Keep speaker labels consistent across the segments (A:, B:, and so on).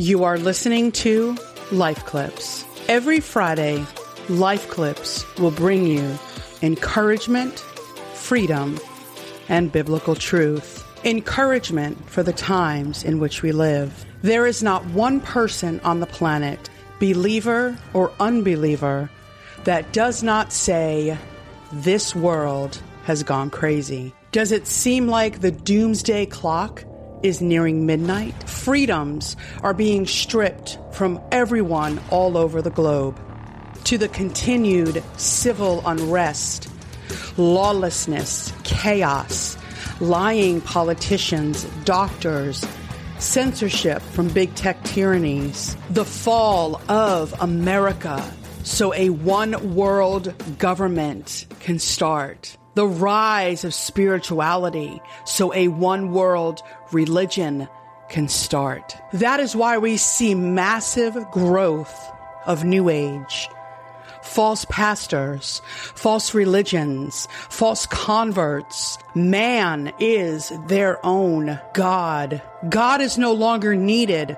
A: You are listening to Life Clips. Every Friday, Life Clips will bring you encouragement, freedom, and biblical truth. Encouragement for the times in which we live. There is not one person on the planet, believer or unbeliever, that does not say, This world has gone crazy. Does it seem like the doomsday clock is nearing midnight? Freedoms are being stripped from everyone all over the globe. To the continued civil unrest, lawlessness, chaos, lying politicians, doctors, censorship from big tech tyrannies, the fall of America so a one world government can start, the rise of spirituality so a one world religion can start. That is why we see massive growth of New Age false pastors, false religions, false converts. Man is their own God. God is no longer needed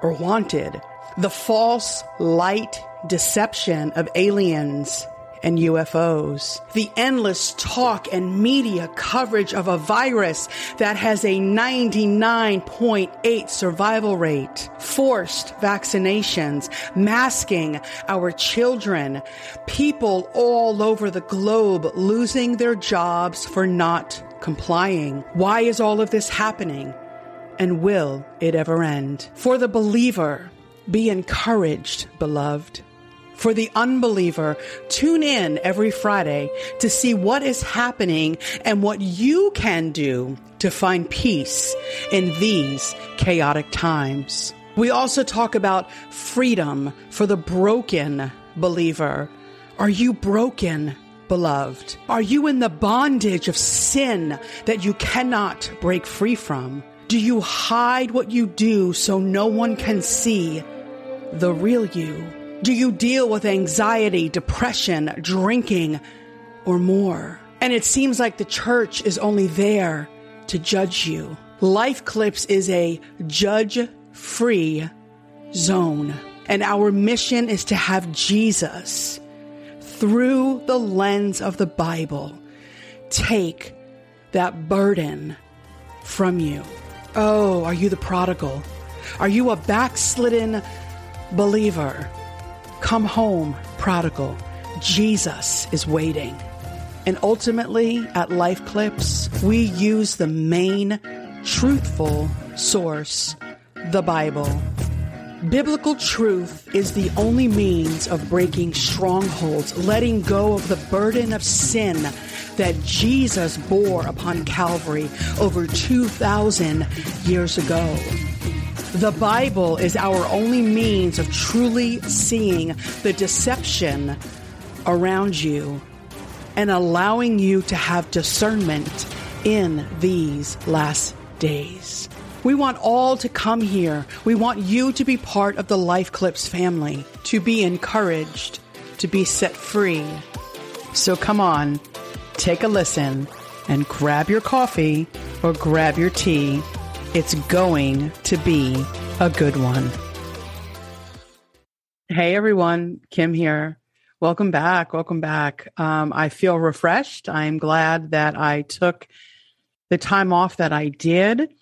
A: or wanted. The false light deception of aliens and UFOs. The endless talk and media coverage of a virus that has a 99.8 survival rate. Forced vaccinations, masking our children. People all over the globe losing their jobs for not complying. Why is all of this happening? And will it ever end? For the believer, be encouraged, beloved. For the unbeliever, tune in every Friday to see what is happening and what you can do to find peace in these chaotic times. We also talk about freedom for the broken believer. Are you broken, beloved? Are you in the bondage of sin that you cannot break free from? Do you hide what you do so no one can see the real you? Do you deal with anxiety, depression, drinking, or more? And it seems like the church is only there to judge you. Life Clips is a judge free zone. And our mission is to have Jesus through the lens of the Bible take that burden from you. Oh, are you the prodigal? Are you a backslidden believer? Come home, prodigal. Jesus is waiting. And ultimately, at Life Clips, we use the main truthful source, the Bible. Biblical truth is the only means of breaking strongholds, letting go of the burden of sin that Jesus bore upon Calvary over 2,000 years ago. The Bible is our only means of truly seeing the deception around you and allowing you to have discernment in these last days. We want all to come here. We want you to be part of the Life Clips family, to be encouraged, to be set free. So come on, take a listen and grab your coffee or grab your tea it's going to be a good one. Hey everyone, Kim here. Welcome back. Welcome back. Um, I feel refreshed. I'm glad that I took the time off that I did.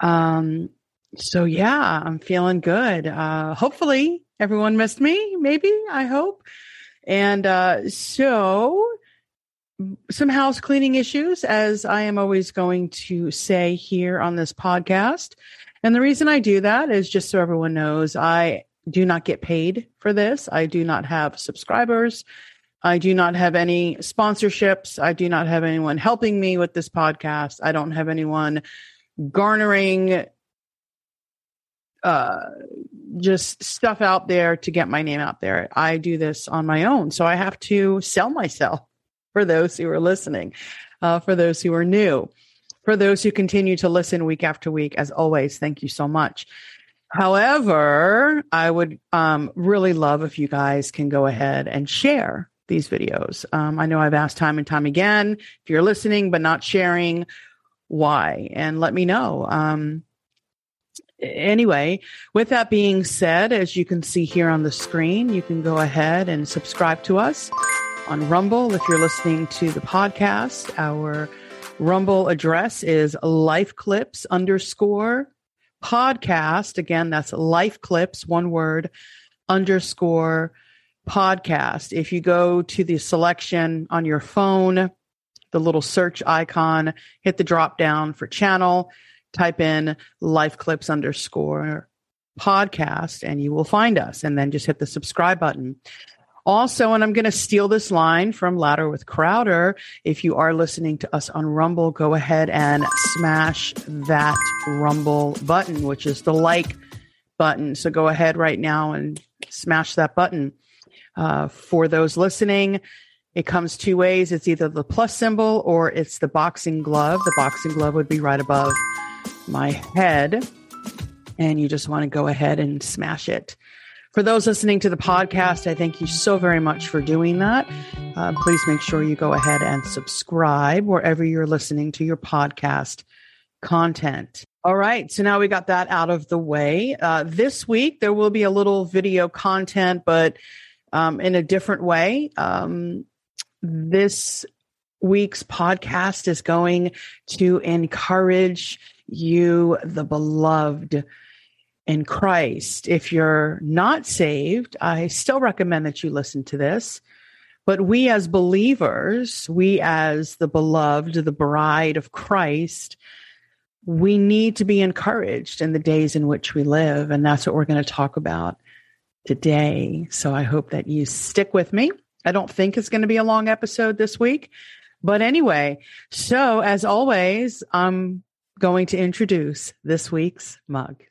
A: Um, so yeah, I'm feeling good. Uh, hopefully everyone missed me. Maybe I hope. And uh, so some house cleaning issues, as I am always going to say here on this podcast. And the reason I do that is just so everyone knows I do not get paid for this. I do not have subscribers. I do not have any sponsorships. I do not have anyone helping me with this podcast. I don't have anyone garnering uh, just stuff out there to get my name out there. I do this on my own. So I have to sell myself for those who are listening, uh, for those who are new, for those who continue to listen week after week. As always, thank you so much. However, I would um, really love if you guys can go ahead and share these videos. Um, I know I've asked time and time again if you're listening but not sharing, why? And let me know. Um, anyway, with that being said, as you can see here on the screen, you can go ahead and subscribe to us on Rumble if you're listening to the podcast. Our Rumble address is life clips underscore podcast. Again, that's life clips, one word, underscore podcast. If you go to the selection on your phone, the little search icon, hit the drop down for channel, type in life clips underscore podcast, and you will find us. And then just hit the subscribe button. Also, and I'm going to steal this line from Louder with Crowder. If you are listening to us on Rumble, go ahead and smash that Rumble button, which is the like button. So go ahead right now and smash that button. Uh, for those listening, it comes two ways. It's either the plus symbol or it's the boxing glove. The boxing glove would be right above my head. And you just want to go ahead and smash it. For those listening to the podcast, I thank you so very much for doing that. Uh, please make sure you go ahead and subscribe wherever you're listening to your podcast content. All right. So now we got that out of the way. Uh, this week, there will be a little video content, but um, in a different way. Um, this week's podcast is going to encourage you, the beloved in Christ. If you're not saved, I still recommend that you listen to this. But we as believers, we as the beloved, the bride of Christ, we need to be encouraged in the days in which we live. And that's what we're going to talk about today. So I hope that you stick with me. I don't think it's going to be a long episode this week. But anyway, so as always, I'm going to introduce this week's mug.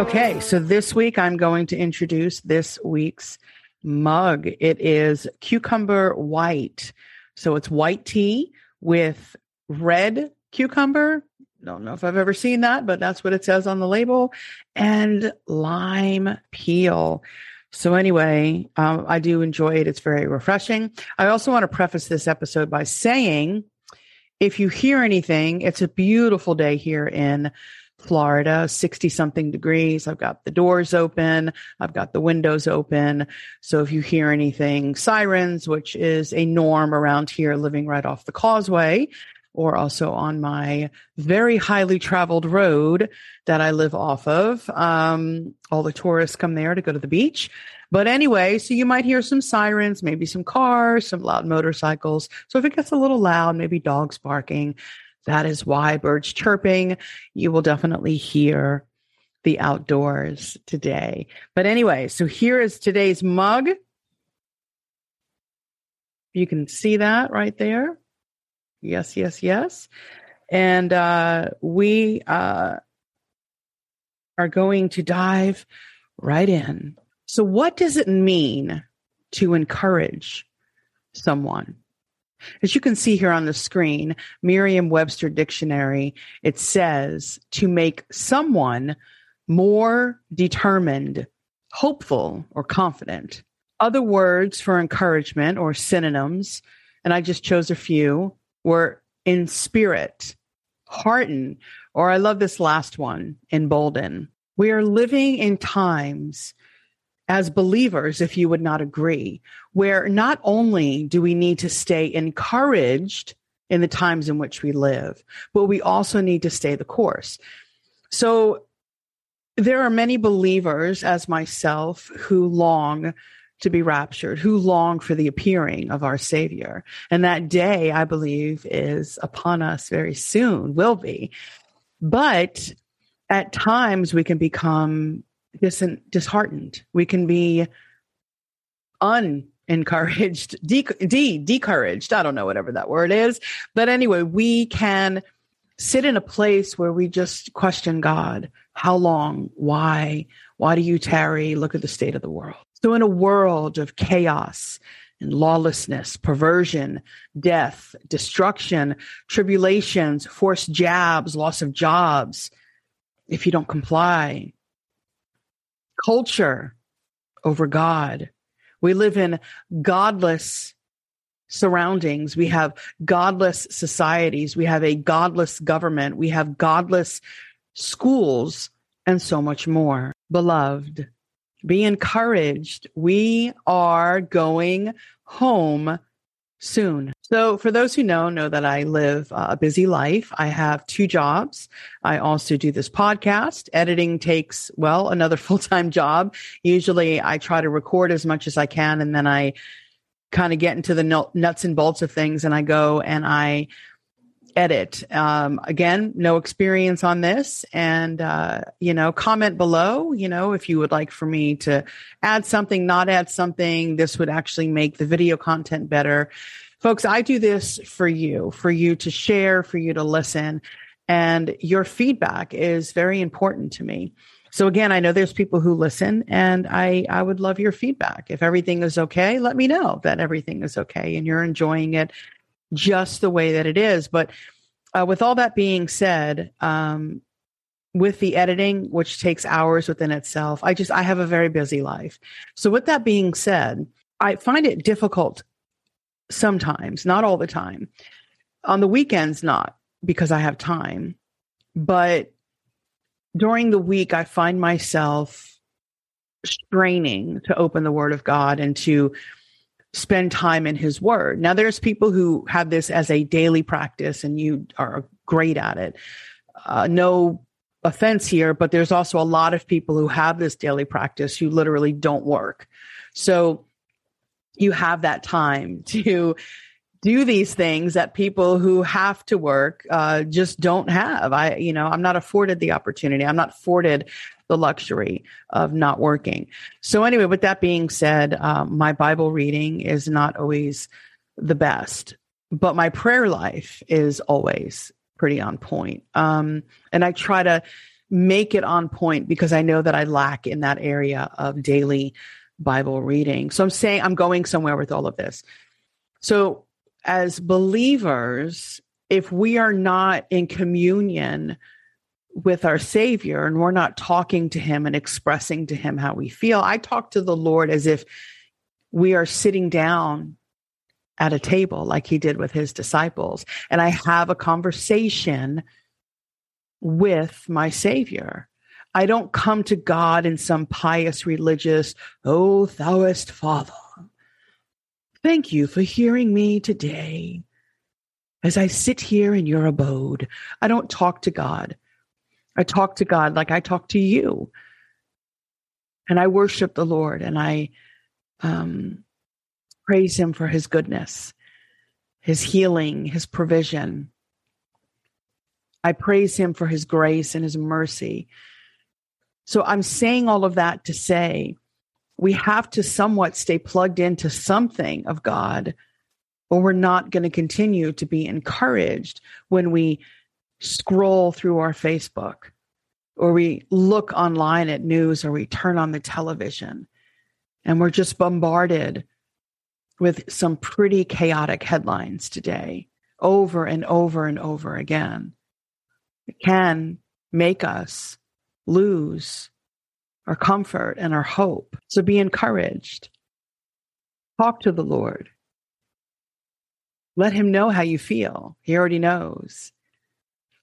A: Okay, so this week I'm going to introduce this week's mug. It is cucumber white. So it's white tea with red cucumber. Don't know if I've ever seen that, but that's what it says on the label. And lime peel. So, anyway, um, I do enjoy it. It's very refreshing. I also want to preface this episode by saying if you hear anything, it's a beautiful day here in Florida, 60 something degrees. I've got the doors open. I've got the windows open. So if you hear anything, sirens, which is a norm around here living right off the causeway, or also on my very highly traveled road that I live off of. Um, all the tourists come there to go to the beach. But anyway, so you might hear some sirens, maybe some cars, some loud motorcycles. So if it gets a little loud, maybe dogs barking, that is why birds chirping. You will definitely hear the outdoors today. But anyway, so here is today's mug. You can see that right there. Yes, yes, yes. And uh, we uh, are going to dive right in. So, what does it mean to encourage someone? As you can see here on the screen, Merriam Webster Dictionary, it says to make someone more determined, hopeful, or confident. Other words for encouragement or synonyms, and I just chose a few, were inspirit, hearten, or I love this last one, embolden. We are living in times as believers, if you would not agree, where not only do we need to stay encouraged in the times in which we live, but we also need to stay the course. So there are many believers, as myself, who long to be raptured, who long for the appearing of our Savior. And that day, I believe, is upon us very soon, will be. But at times, we can become dis- disheartened. We can be unencouraged, de- de- decouraged. I don't know whatever that word is, but anyway, we can sit in a place where we just question God. How long? Why? Why do you tarry? Look at the state of the world. So, in a world of chaos and lawlessness, perversion, death, destruction, tribulations, forced jabs, loss of jobs, if you don't comply, culture over God. We live in godless surroundings. We have godless societies. We have a godless government. We have godless schools and so much more. Beloved, be encouraged. We are going home soon. So, for those who know, know that I live a busy life. I have two jobs. I also do this podcast. Editing takes, well, another full time job. Usually I try to record as much as I can and then I kind of get into the nuts and bolts of things and I go and I edit. Um, again, no experience on this. And, uh, you know, comment below, you know, if you would like for me to add something, not add something, this would actually make the video content better. Folks, I do this for you, for you to share, for you to listen. And your feedback is very important to me. So again, I know there's people who listen and I, I would love your feedback. If everything is okay, let me know that everything is okay and you're enjoying it just the way that it is. But uh, with all that being said, um, with the editing, which takes hours within itself, I just, I have a very busy life. So with that being said, I find it difficult sometimes, not all the time. On the weekends, not because I have time, but during the week, I find myself straining to open the word of God and to spend time in his word. Now, there's people who have this as a daily practice and you are great at it. Uh, no offense here, but there's also a lot of people who have this daily practice who literally don't work. So you have that time to do these things that people who have to work uh, just don't have. I, you know, I'm not afforded the opportunity. I'm not afforded the luxury of not working. So, anyway, with that being said, um, my Bible reading is not always the best, but my prayer life is always pretty on point. Um, and I try to make it on point because I know that I lack in that area of daily Bible reading. So, I'm saying I'm going somewhere with all of this. So, as believers, if we are not in communion with our Savior and we're not talking to Him and expressing to Him how we feel. I talk to the Lord as if we are sitting down at a table like He did with His disciples, and I have a conversation with my Savior. I don't come to God in some pious religious, oh, thouest Father. Thank you for hearing me today. As I sit here in your abode, I don't talk to God I talk to God like I talk to you. And I worship the Lord and I um, praise Him for His goodness, His healing, His provision. I praise Him for His grace and His mercy. So I'm saying all of that to say we have to somewhat stay plugged into something of God, or we're not going to continue to be encouraged when we scroll through our Facebook or we look online at news or we turn on the television and we're just bombarded with some pretty chaotic headlines today over and over and over again. It can make us lose our comfort and our hope. So be encouraged. Talk to the Lord. Let him know how you feel. He already knows.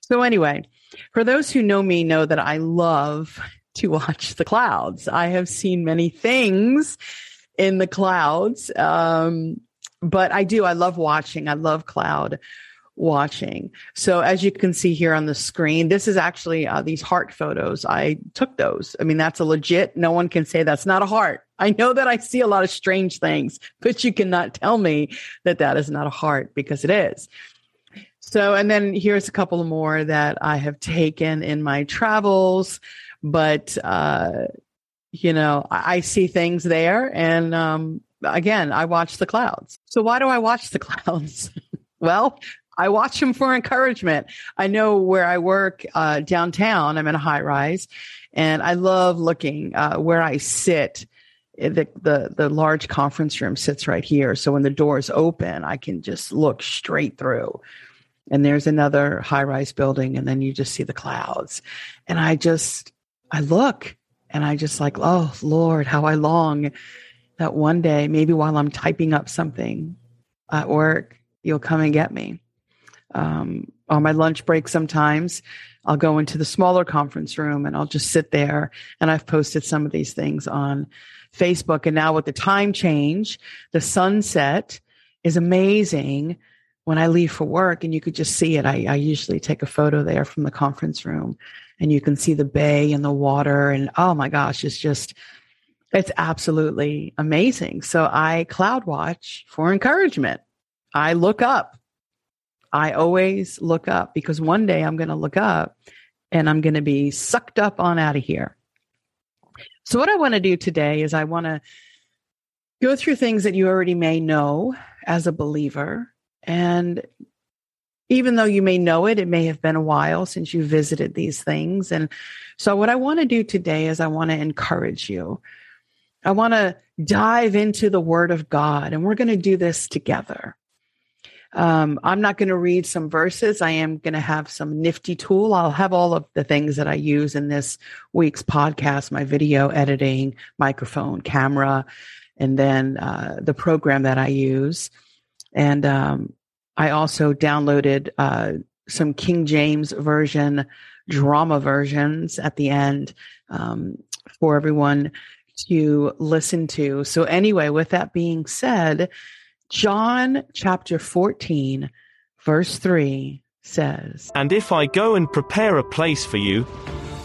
A: So, anyway, for those who know me, know that I love to watch the clouds. I have seen many things in the clouds, um, but I do. I love watching. I love cloud watching. So, as you can see here on the screen, this is actually uh, these heart photos. I took those. I mean, that's a legit, no one can say that's not a heart. I know that I see a lot of strange things, but you cannot tell me that that is not a heart because it is. So, and then here's a couple more that I have taken in my travels, but, uh, you know, I, I see things there. And, um, again, I watch the clouds. So why do I watch the clouds? well, I watch them for encouragement. I know where I work uh, downtown, I'm in a high rise, and I love looking uh, where I sit. The, the the large conference room sits right here, so when the doors open, I can just look straight through and there's another high rise building and then you just see the clouds and i just i look And I just like, oh Lord, how I long that one day, maybe while I'm typing up something at work, you'll come and get me. Um, on my lunch break, sometimes I'll go into the smaller conference room and I'll just sit there. And I've posted some of these things on Facebook. And now with the time change, the sunset is amazing when I leave for work and you could just see it. I, I usually take a photo there from the conference room and you can see the bay and the water. And oh my gosh, it's just, it's absolutely amazing. So I cloud watch for encouragement. I look up. I always look up because one day I'm going to look up and I'm going to be sucked up on out of here. So, what I want to do today is I want to go through things that you already may know as a believer. And even though you may know it, it may have been a while since you visited these things. And so, what I want to do today is I want to encourage you. I want to dive into the Word of God, and we're going to do this together. Um, I'm not going to read some verses. I am going to have some nifty tool. I'll have all of the things that I use in this week's podcast my video editing, microphone, camera, and then uh, the program that I use. And um, I also downloaded uh, some King James Version drama versions at the end um, for everyone to listen to. So, anyway, with that being said, John chapter 14, verse 3 says,
B: And if I go and prepare a place for you,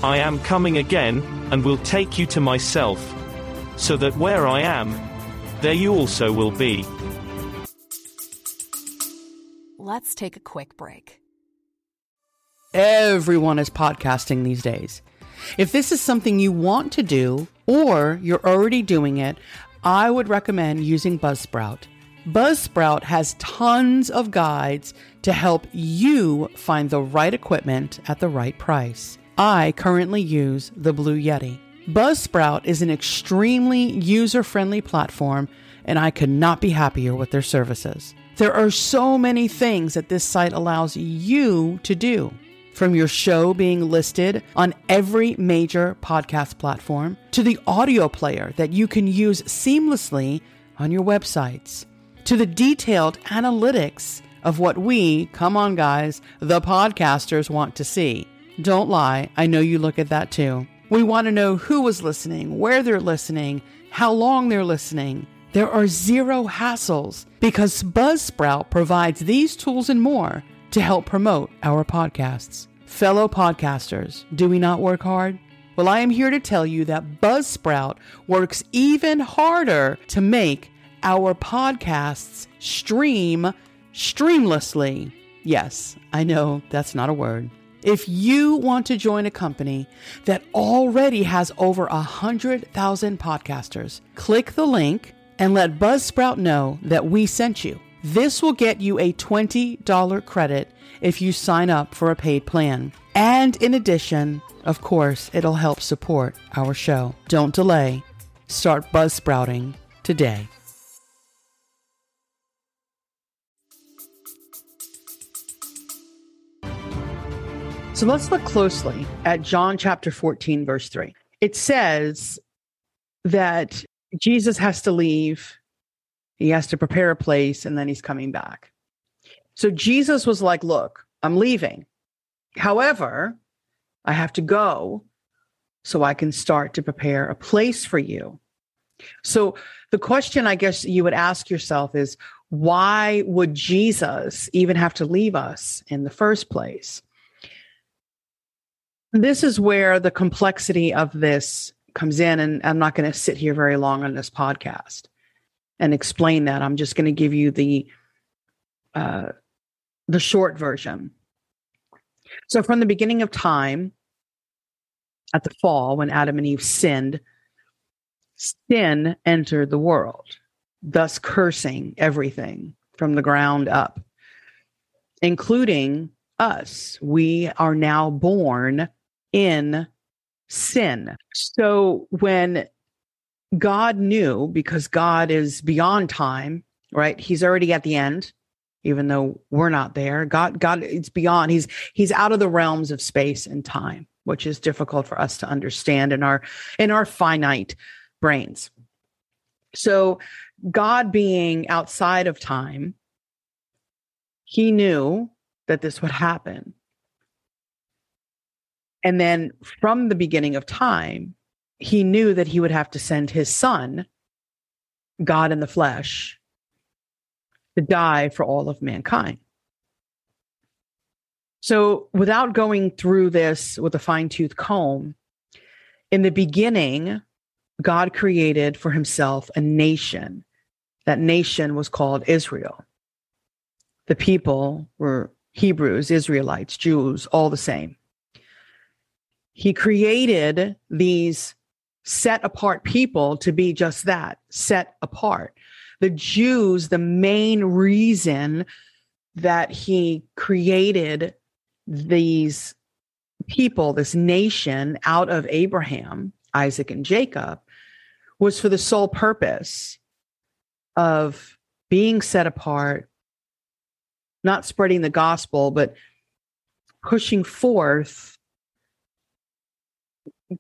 B: I am coming again, and will take you to myself, so that where I am, there you also will be.
C: Let's take a quick break.
A: Everyone is podcasting these days. If this is something you want to do, or you're already doing it, I would recommend using Buzzsprout. Buzzsprout has tons of guides to help you find the right equipment at the right price. I currently use the Blue Yeti. Buzzsprout is an extremely user friendly platform, and I could not be happier with their services. There are so many things that this site allows you to do. From your show being listed on every major podcast platform to the audio player that you can use seamlessly on your websites to the detailed analytics of what we, come on guys, the podcasters want to see. Don't lie, I know you look at that too. We want to know who was listening, where they're listening, how long they're listening. There are zero hassles because Buzzsprout provides these tools and more to help promote our podcasts. Fellow podcasters, do we not work hard? Well, I am here to tell you that Buzzsprout works even harder to make our podcasts stream streamlessly. Yes, I know that's not a word. If you want to join a company that already has over a 100,000 podcasters, click the link and let Buzzsprout know that we sent you. This will get you a $20 credit if you sign up for a paid plan. And in addition, of course, it'll help support our show. Don't delay. Start Buzzsprouting today. So let's look closely at John chapter 14, verse 3. It says that Jesus has to leave, he has to prepare a place, and then he's coming back. So Jesus was like, Look, I'm leaving. However, I have to go so I can start to prepare a place for you. So the question I guess you would ask yourself is why would Jesus even have to leave us in the first place? This is where the complexity of this comes in. And I'm not going to sit here very long on this podcast and explain that. I'm just going to give you the uh, the short version. So, from the beginning of time, at the fall, when Adam and Eve sinned, sin entered the world, thus cursing everything from the ground up, including us. We are now born in sin. So when God knew, because God is beyond time, right? He's already at the end, even though we're not there. God, God, it's beyond. He's he's out of the realms of space and time. which is difficult for us to understand in our in our finite brains. So God being outside of time, he knew that this would happen. And then from the beginning of time, he knew that he would have to send his son, God in the flesh, to die for all of mankind. So, without going through this with a fine tooth comb, in the beginning, God created for himself a nation. That nation was called Israel. The people were Hebrews, Israelites, Jews, all the same. He created these set apart people to be just that set apart. The Jews, the main reason that he created these people, this nation out of Abraham, Isaac, and Jacob was for the sole purpose of being set apart, not spreading the gospel, but pushing forth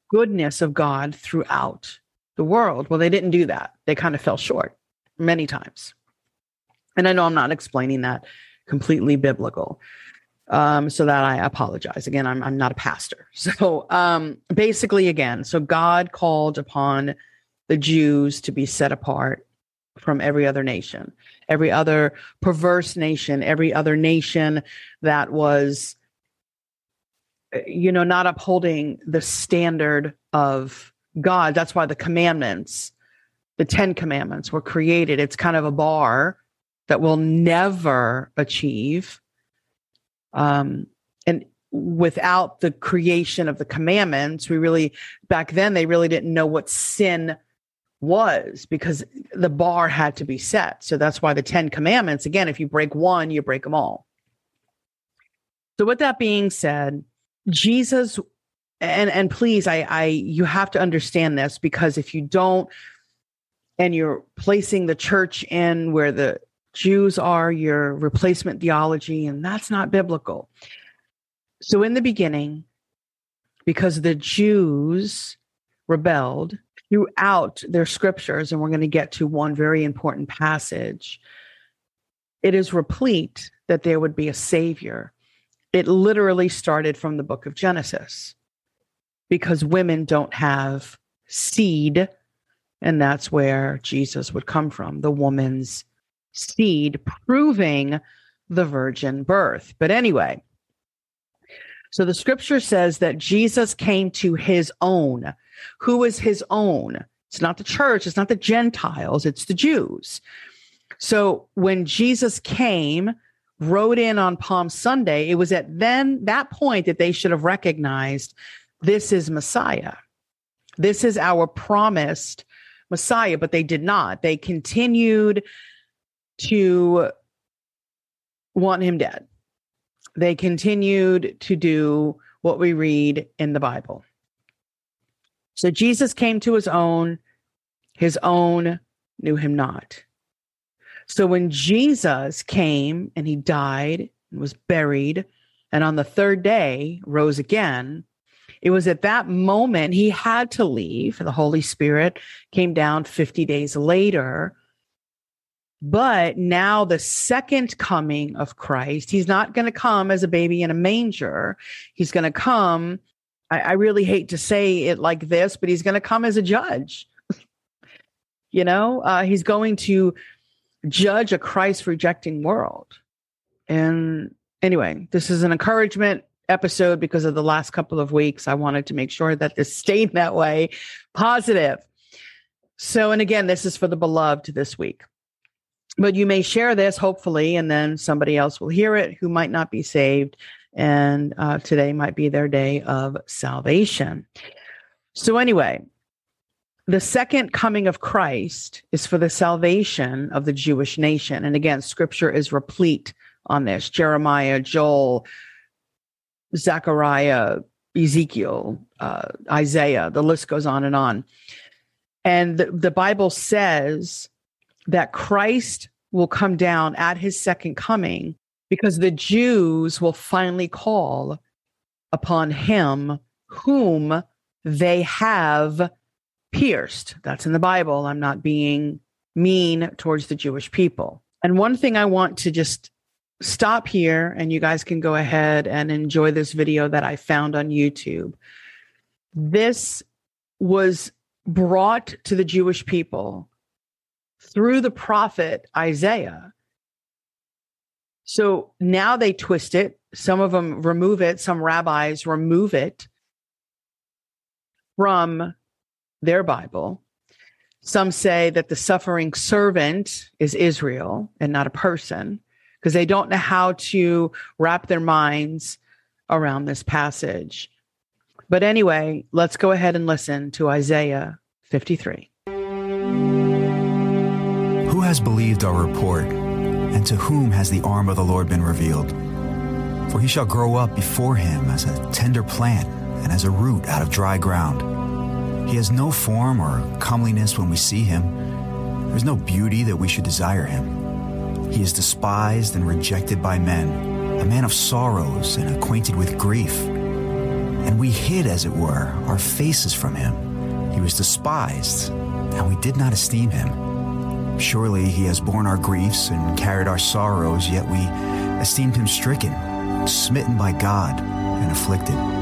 A: goodness of God throughout the world. Well, they didn't do that. They kind of fell short many times. And I know I'm not explaining that completely biblical. Um, so that I apologize. Again, I'm I'm not a pastor. So um basically again, so God called upon the Jews to be set apart from every other nation, every other perverse nation, every other nation that was you know, not upholding the standard of God. That's why the commandments, the 10 commandments were created. It's kind of a bar that we'll never achieve. Um, and without the creation of the commandments, we really, back then, they really didn't know what sin was because the bar had to be set. So that's why the 10 commandments, again, if you break one, you break them all. So, with that being said, Jesus and and please I I you have to understand this because if you don't and you're placing the church in where the Jews are your replacement theology and that's not biblical. So in the beginning because the Jews rebelled throughout their scriptures and we're going to get to one very important passage it is replete that there would be a savior it literally started from the book of Genesis because women don't have seed. And that's where Jesus would come from the woman's seed, proving the virgin birth. But anyway, so the scripture says that Jesus came to his own. Who is his own? It's not the church, it's not the Gentiles, it's the Jews. So when Jesus came, rode in on Palm Sunday, it was at then that point that they should have recognized this is Messiah. This is our promised Messiah, but they did not. They continued to want him dead. They continued to do what we read in the Bible. So Jesus came to his own, his own knew him not. So when Jesus came and he died and was buried, and on the third day rose again, it was at that moment he had to leave. The Holy Spirit came down 50 days later. But now, the second coming of Christ, he's not going to come as a baby in a manger. He's going to come. I, I really hate to say it like this, but he's going to come as a judge. you know, uh, he's going to judge a Christ rejecting world. And anyway, this is an encouragement episode because of the last couple of weeks. I wanted to make sure that this stayed that way, positive. So, and again, this is for the beloved this week. But you may share this, hopefully, and then somebody else will hear it who might not be saved. And uh, today might be their day of salvation. So, anyway, the second coming of Christ is for the salvation of the Jewish nation. And again, scripture is replete on this Jeremiah, Joel, Zechariah, Ezekiel, uh, Isaiah, the list goes on and on. And the, the Bible says that Christ will come down at his second coming because the Jews will finally call upon him whom they have pierced. That's in the Bible. I'm not being mean towards the Jewish people. And one thing I want to just stop here, and you guys can go ahead and enjoy this video that I found on YouTube. This was brought to the Jewish people through the prophet Isaiah. So now they twist it. Some of them remove it. Some rabbis remove it from their Bible. Some say that the suffering servant is Israel and not a person because they don't know how to wrap their minds around this passage. But anyway, let's go ahead and listen to Isaiah 53.
D: Who has believed our report, and to whom has the arm of the Lord been revealed? For he shall grow up before him as a tender plant and as a root out of dry ground. He has no form or comeliness when we see him. There is no beauty that we should desire him. He is despised and rejected by men, a man of sorrows and acquainted with grief. And we hid, as it were, our faces from him. He was despised, and we did not esteem him. Surely he has borne our griefs and carried our sorrows, yet we esteemed him stricken, smitten by God, and afflicted.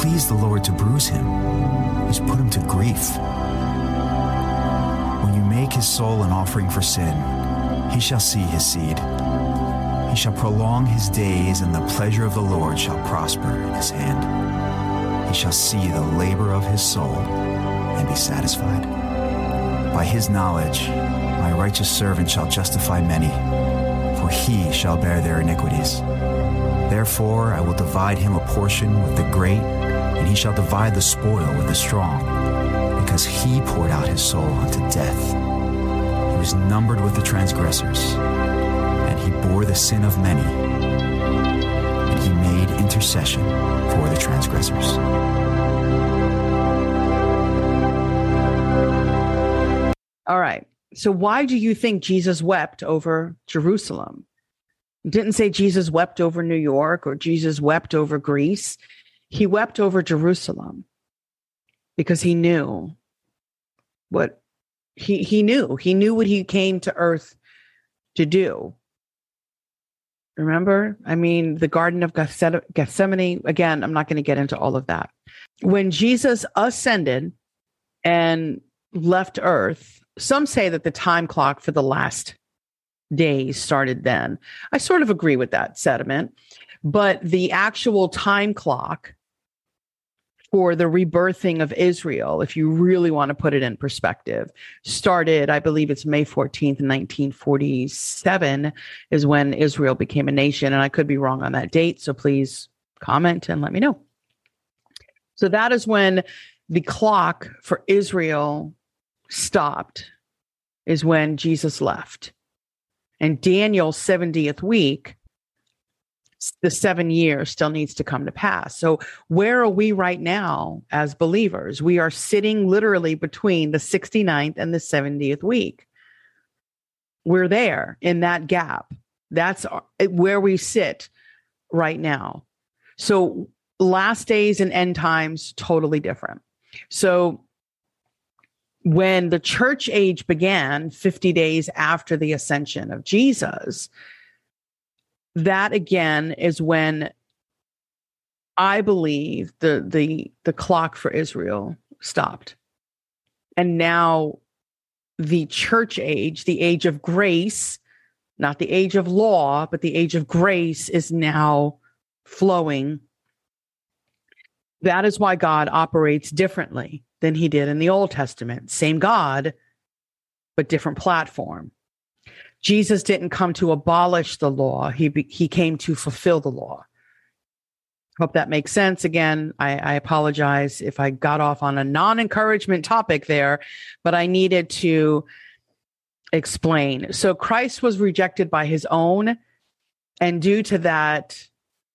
D: Pleased the Lord to bruise him. He's put him to grief. When you make his soul an offering for sin, he shall see his seed. He shall prolong his days, and the pleasure of the Lord shall prosper in his hand. He shall see the labor of his soul and be satisfied. By his knowledge, my righteous servant shall justify many, for he shall bear their iniquities. Therefore, I will divide him a portion with the great, and he shall divide the spoil with the strong, because he poured out his soul unto death. He was numbered with the transgressors, and he bore the sin of many, and he made intercession for the transgressors.
A: All right. So, why do you think Jesus wept over Jerusalem? Didn't say Jesus wept over New York or Jesus wept over Greece. He wept over Jerusalem because he knew what he he knew. He knew what he came to earth to do. Remember? I mean, the Garden of Gethsemane, again, I'm not going to get into all of that. When Jesus ascended and left earth, some say that the time clock for the last days started then. I sort of agree with that sentiment, but the actual time clock for the rebirthing of Israel, if you really want to put it in perspective, started, I believe it's May 14th, 1947 is when Israel became a nation. And I could be wrong on that date. So please comment and let me know. So that is when the clock for Israel stopped, is when Jesus left. And Daniel's 70th week the seven years still needs to come to pass. So, where are we right now as believers? We are sitting literally between the 69th and the 70th week. We're there in that gap. That's where we sit right now. So, last days and end times, totally different. So, when the church age began 50 days after the ascension of Jesus, that again is when I believe the the the clock for Israel stopped. And now the church age, the age of grace, not the age of law, but the age of grace is now flowing. That is why God operates differently than he did in the Old Testament. Same God, but different platform. Jesus didn't come to abolish the law, he, he came to fulfill the law. Hope that makes sense. Again, I, I apologize if I got off on a non encouragement topic there, but I needed to explain. So Christ was rejected by his own, and due to that,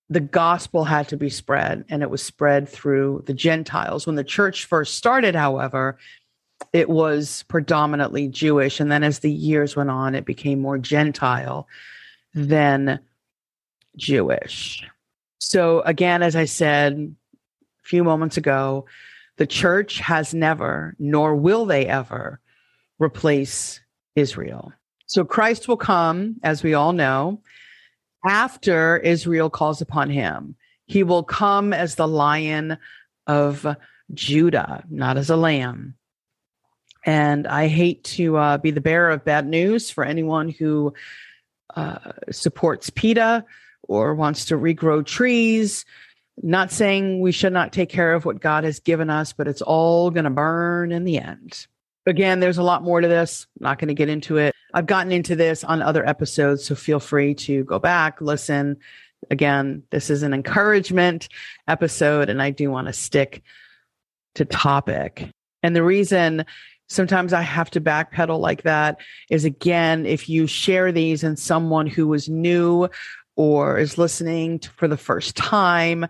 A: the gospel had to be spread, and it was spread through the Gentiles. When the church first started, however, it was predominantly Jewish. And then as the years went on, it became more Gentile than Jewish. So, again, as I said a few moments ago, the church has never, nor will they ever, replace Israel. So, Christ will come, as we all know, after Israel calls upon him. He will come as the lion of Judah, not as a lamb. And I hate to uh, be the bearer of bad news for anyone who uh, supports PETA or wants to regrow trees. Not saying we should not take care of what God has given us, but it's all going to burn in the end. Again, there's a lot more to this. I'm not going to get into it. I've gotten into this on other episodes, so feel free to go back, listen. Again, this is an encouragement episode, and I do want to stick to topic. And the reason sometimes I have to backpedal like that is again, if you share these and someone who is new or is listening for the first time,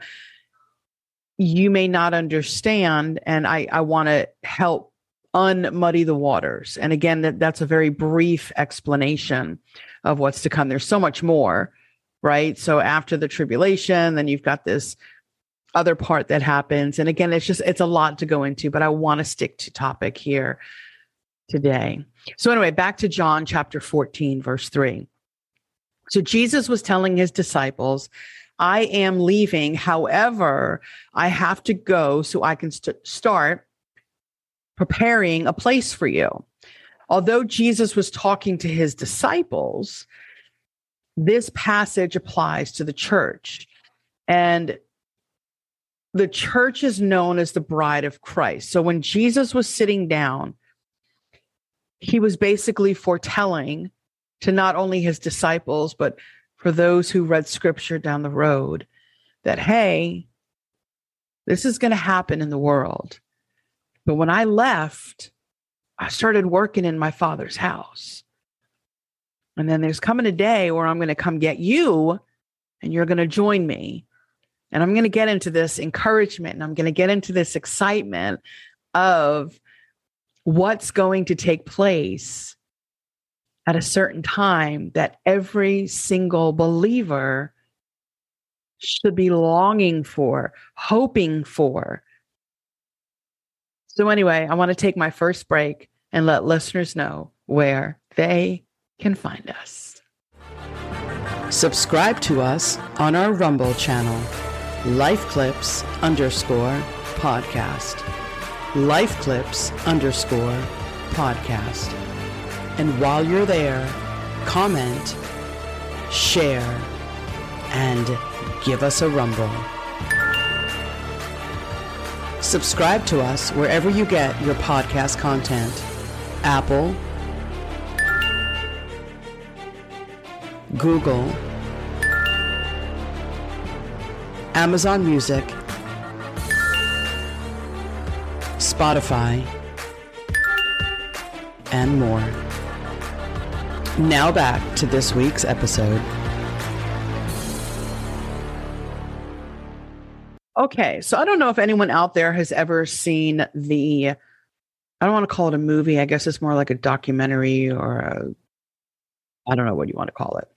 A: you may not understand. And I, I want to help unmuddy the waters. And again, that, that's a very brief explanation of what's to come. There's so much more, right? So after the tribulation, then you've got this other part that happens. And again, it's just, it's a lot to go into, but I want to stick to topic here today. So anyway, back to John chapter 14, verse 3. So Jesus was telling his disciples, I am leaving. However, I have to go so I can st- start preparing a place for you. Although Jesus was talking to his disciples, this passage applies to the church. And the church is known as the bride of Christ. So when Jesus was sitting down, he was basically foretelling to not only his disciples, but for those who read scripture down the road that, hey, this is going to happen in the world. But when I left, I started working in my father's house. And then there's coming a day where I'm going to come get you and you're going to join me. And I'm going to get into this encouragement and I'm going to get into this excitement of what's going to take place at a certain time that every single believer should be longing for, hoping for. So, anyway, I want to take my first break and let listeners know where they can find us. Subscribe to us on our Rumble channel, Life Clips underscore podcast. Life Clips underscore podcast. And while you're there, comment, share, and give us a rumble. Subscribe to us wherever you get your podcast content. Apple, Google, Amazon Music, Spotify, and more. Now back to this week's episode. Okay, so I don't know if anyone out there has ever seen the I don't want to call it a movie. I guess it's more like a documentary or a I don't know what you want to call it.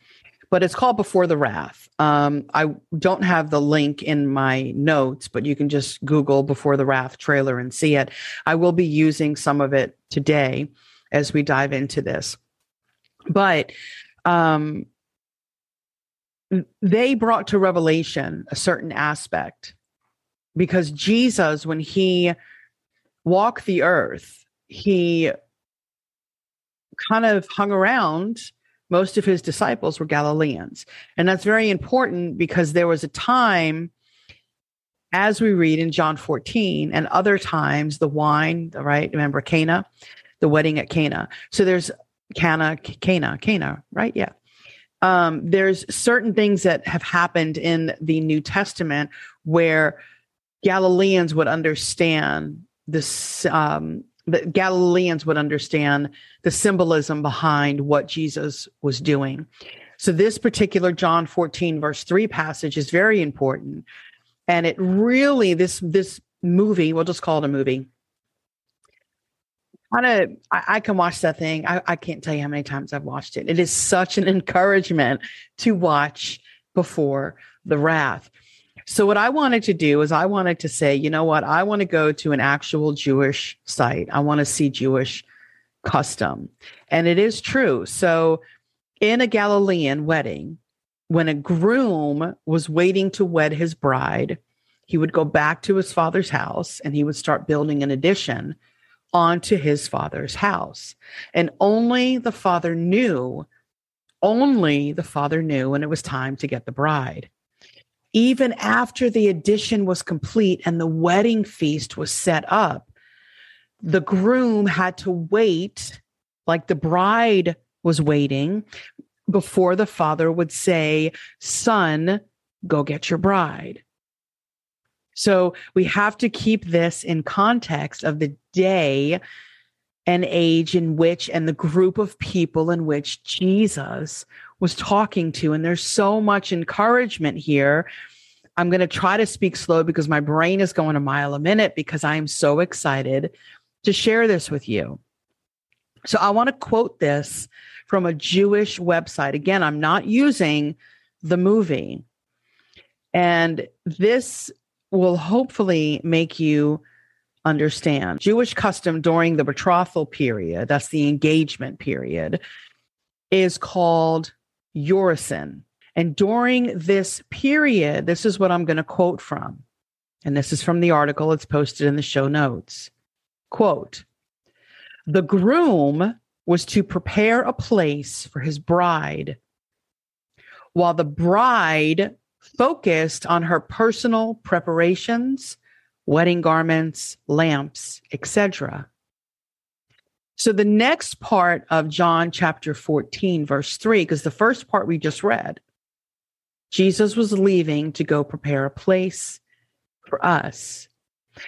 A: But it's called Before the Wrath. Um, I don't have the link in my notes, but you can just Google Before the Wrath trailer and see it. I will be using some of it today as we dive into this. But um, they brought to revelation a certain aspect because Jesus, when he walked the earth, he kind of hung around. Most of his disciples were Galileans. And that's very important because there was a time, as we read in John 14, and other times, the wine, right? Remember Cana, the wedding at Cana. So there's Cana, Cana, Cana, right? Yeah. Um, there's certain things that have happened in the New Testament where Galileans would understand this. Um, the Galileans would understand the symbolism behind what Jesus was doing. So this particular John 14 verse 3 passage is very important. And it really this this movie, we'll just call it a movie, kind of I, I, can watch that thing. I, I can't tell you how many times I've watched it. It is such an encouragement to watch before the wrath. So what I wanted to do is I wanted to say, you know what? I want to go to an actual Jewish site. I want to see Jewish custom. And it is true. So in a Galilean wedding, when a groom was waiting to wed his bride, he would go back to his father's house and he would start building an addition onto his father's house. And only the father knew, only the father knew when it was time to get the bride. Even after the addition was complete and the wedding feast was set up, the groom had to wait, like the bride was waiting, before the father would say, Son, go get your bride. So we have to keep this in context of the day and age in which and the group of people in which Jesus was talking to. And there's so much encouragement here. I'm going to try to speak slow because my brain is going a mile a minute because I am so excited to share this with you. So I want to quote this from a Jewish website. Again, I'm not using the movie. And this will hopefully make you understand. Jewish custom during the betrothal period, that's the engagement period, is called Erusin. And during this period, this is what I'm going to quote from. And this is from the article, it's posted in the show notes. Quote The groom was to prepare a place for his bride, while the bride focused on her personal preparations, wedding garments, lamps, etc. So the next part of John chapter 14, verse 3, because the first part we just read, Jesus was leaving to go prepare a place for us.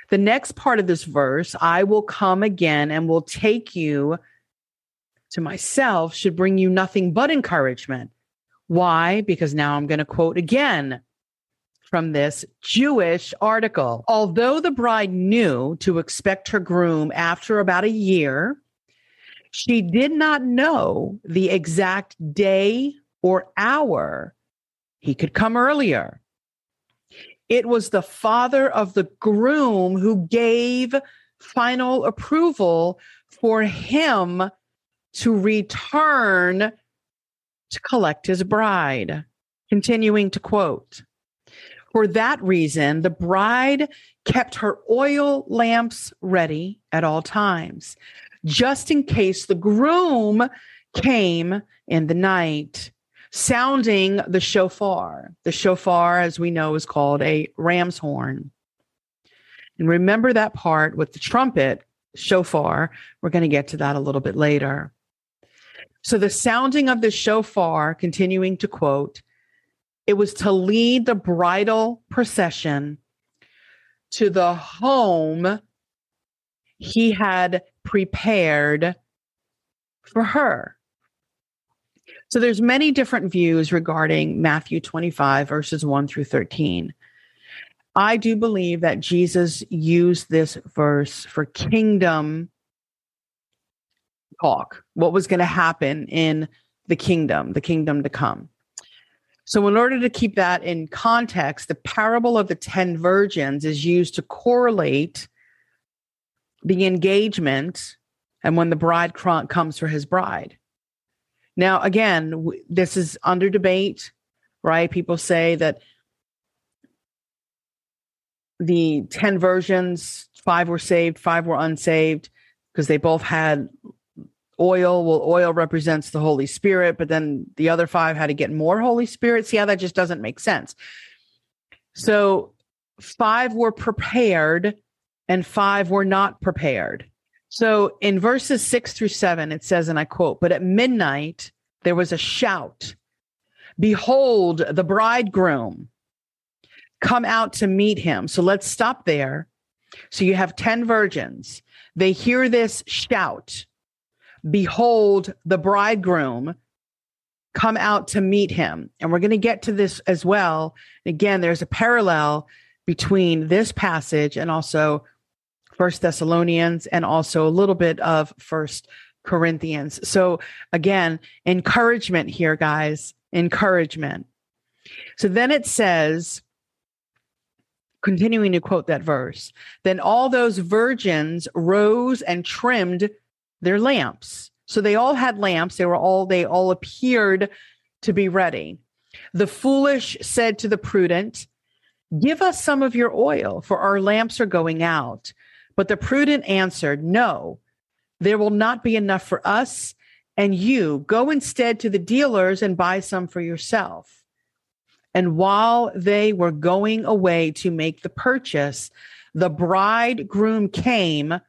A: The next part of this verse, I will come again and will take you to myself, should bring you nothing but encouragement. Why? Because now I'm going to quote again from this Jewish article. Although the bride knew to expect her groom after about a year, she did not know the exact day or hour he could come earlier. It was the father of the groom who gave final approval for him to return to collect his bride. Continuing to quote, for that reason, the bride kept her oil lamps ready at all times, just in case the groom came in the night, sounding the shofar. The shofar, as we know, is called a ram's horn. And remember that part with the trumpet, shofar. We're going to get to that a little bit later. So the sounding of the shofar, continuing to quote, it was to lead the bridal procession to the home he had prepared for her. So there's many different views regarding Matthew 25 verses 1 through 13. I do believe that Jesus used this verse for kingdom talk, what was going to happen in the kingdom, the kingdom to come. So, in order to keep that in context, the parable of the 10 virgins is used to correlate the engagement and when the bride comes for his bride. Now, again, this is under debate, right? People say that the 10 versions, five were saved, five were unsaved because they both had oil. Well, oil represents the Holy Spirit, but then the other five had to get more Holy Spirit. See how that just doesn't make sense. So five were prepared and five were not prepared. So in verses six through seven, it says, and I quote, but at midnight there was a shout Behold, the bridegroom come out to meet him. So let's stop there. So you have 10 virgins. They hear this shout Behold, the bridegroom come out to meet him. And we're going to get to this as well. Again, there's a parallel between this passage and also First Thessalonians and also a little bit of First Corinthians. So again, encouragement here, guys, encouragement. So then it says, continuing to quote that verse, then all those virgins rose and trimmed their lamps. So they all had lamps. They were all, they all appeared to be ready. The foolish said to the prudent, Give us some of your oil, for our lamps are going out. But the prudent answered, No, there will not be enough for us and you. Go instead to the dealers and buy some for yourself. And while they were going away to make the purchase, the bridegroom came,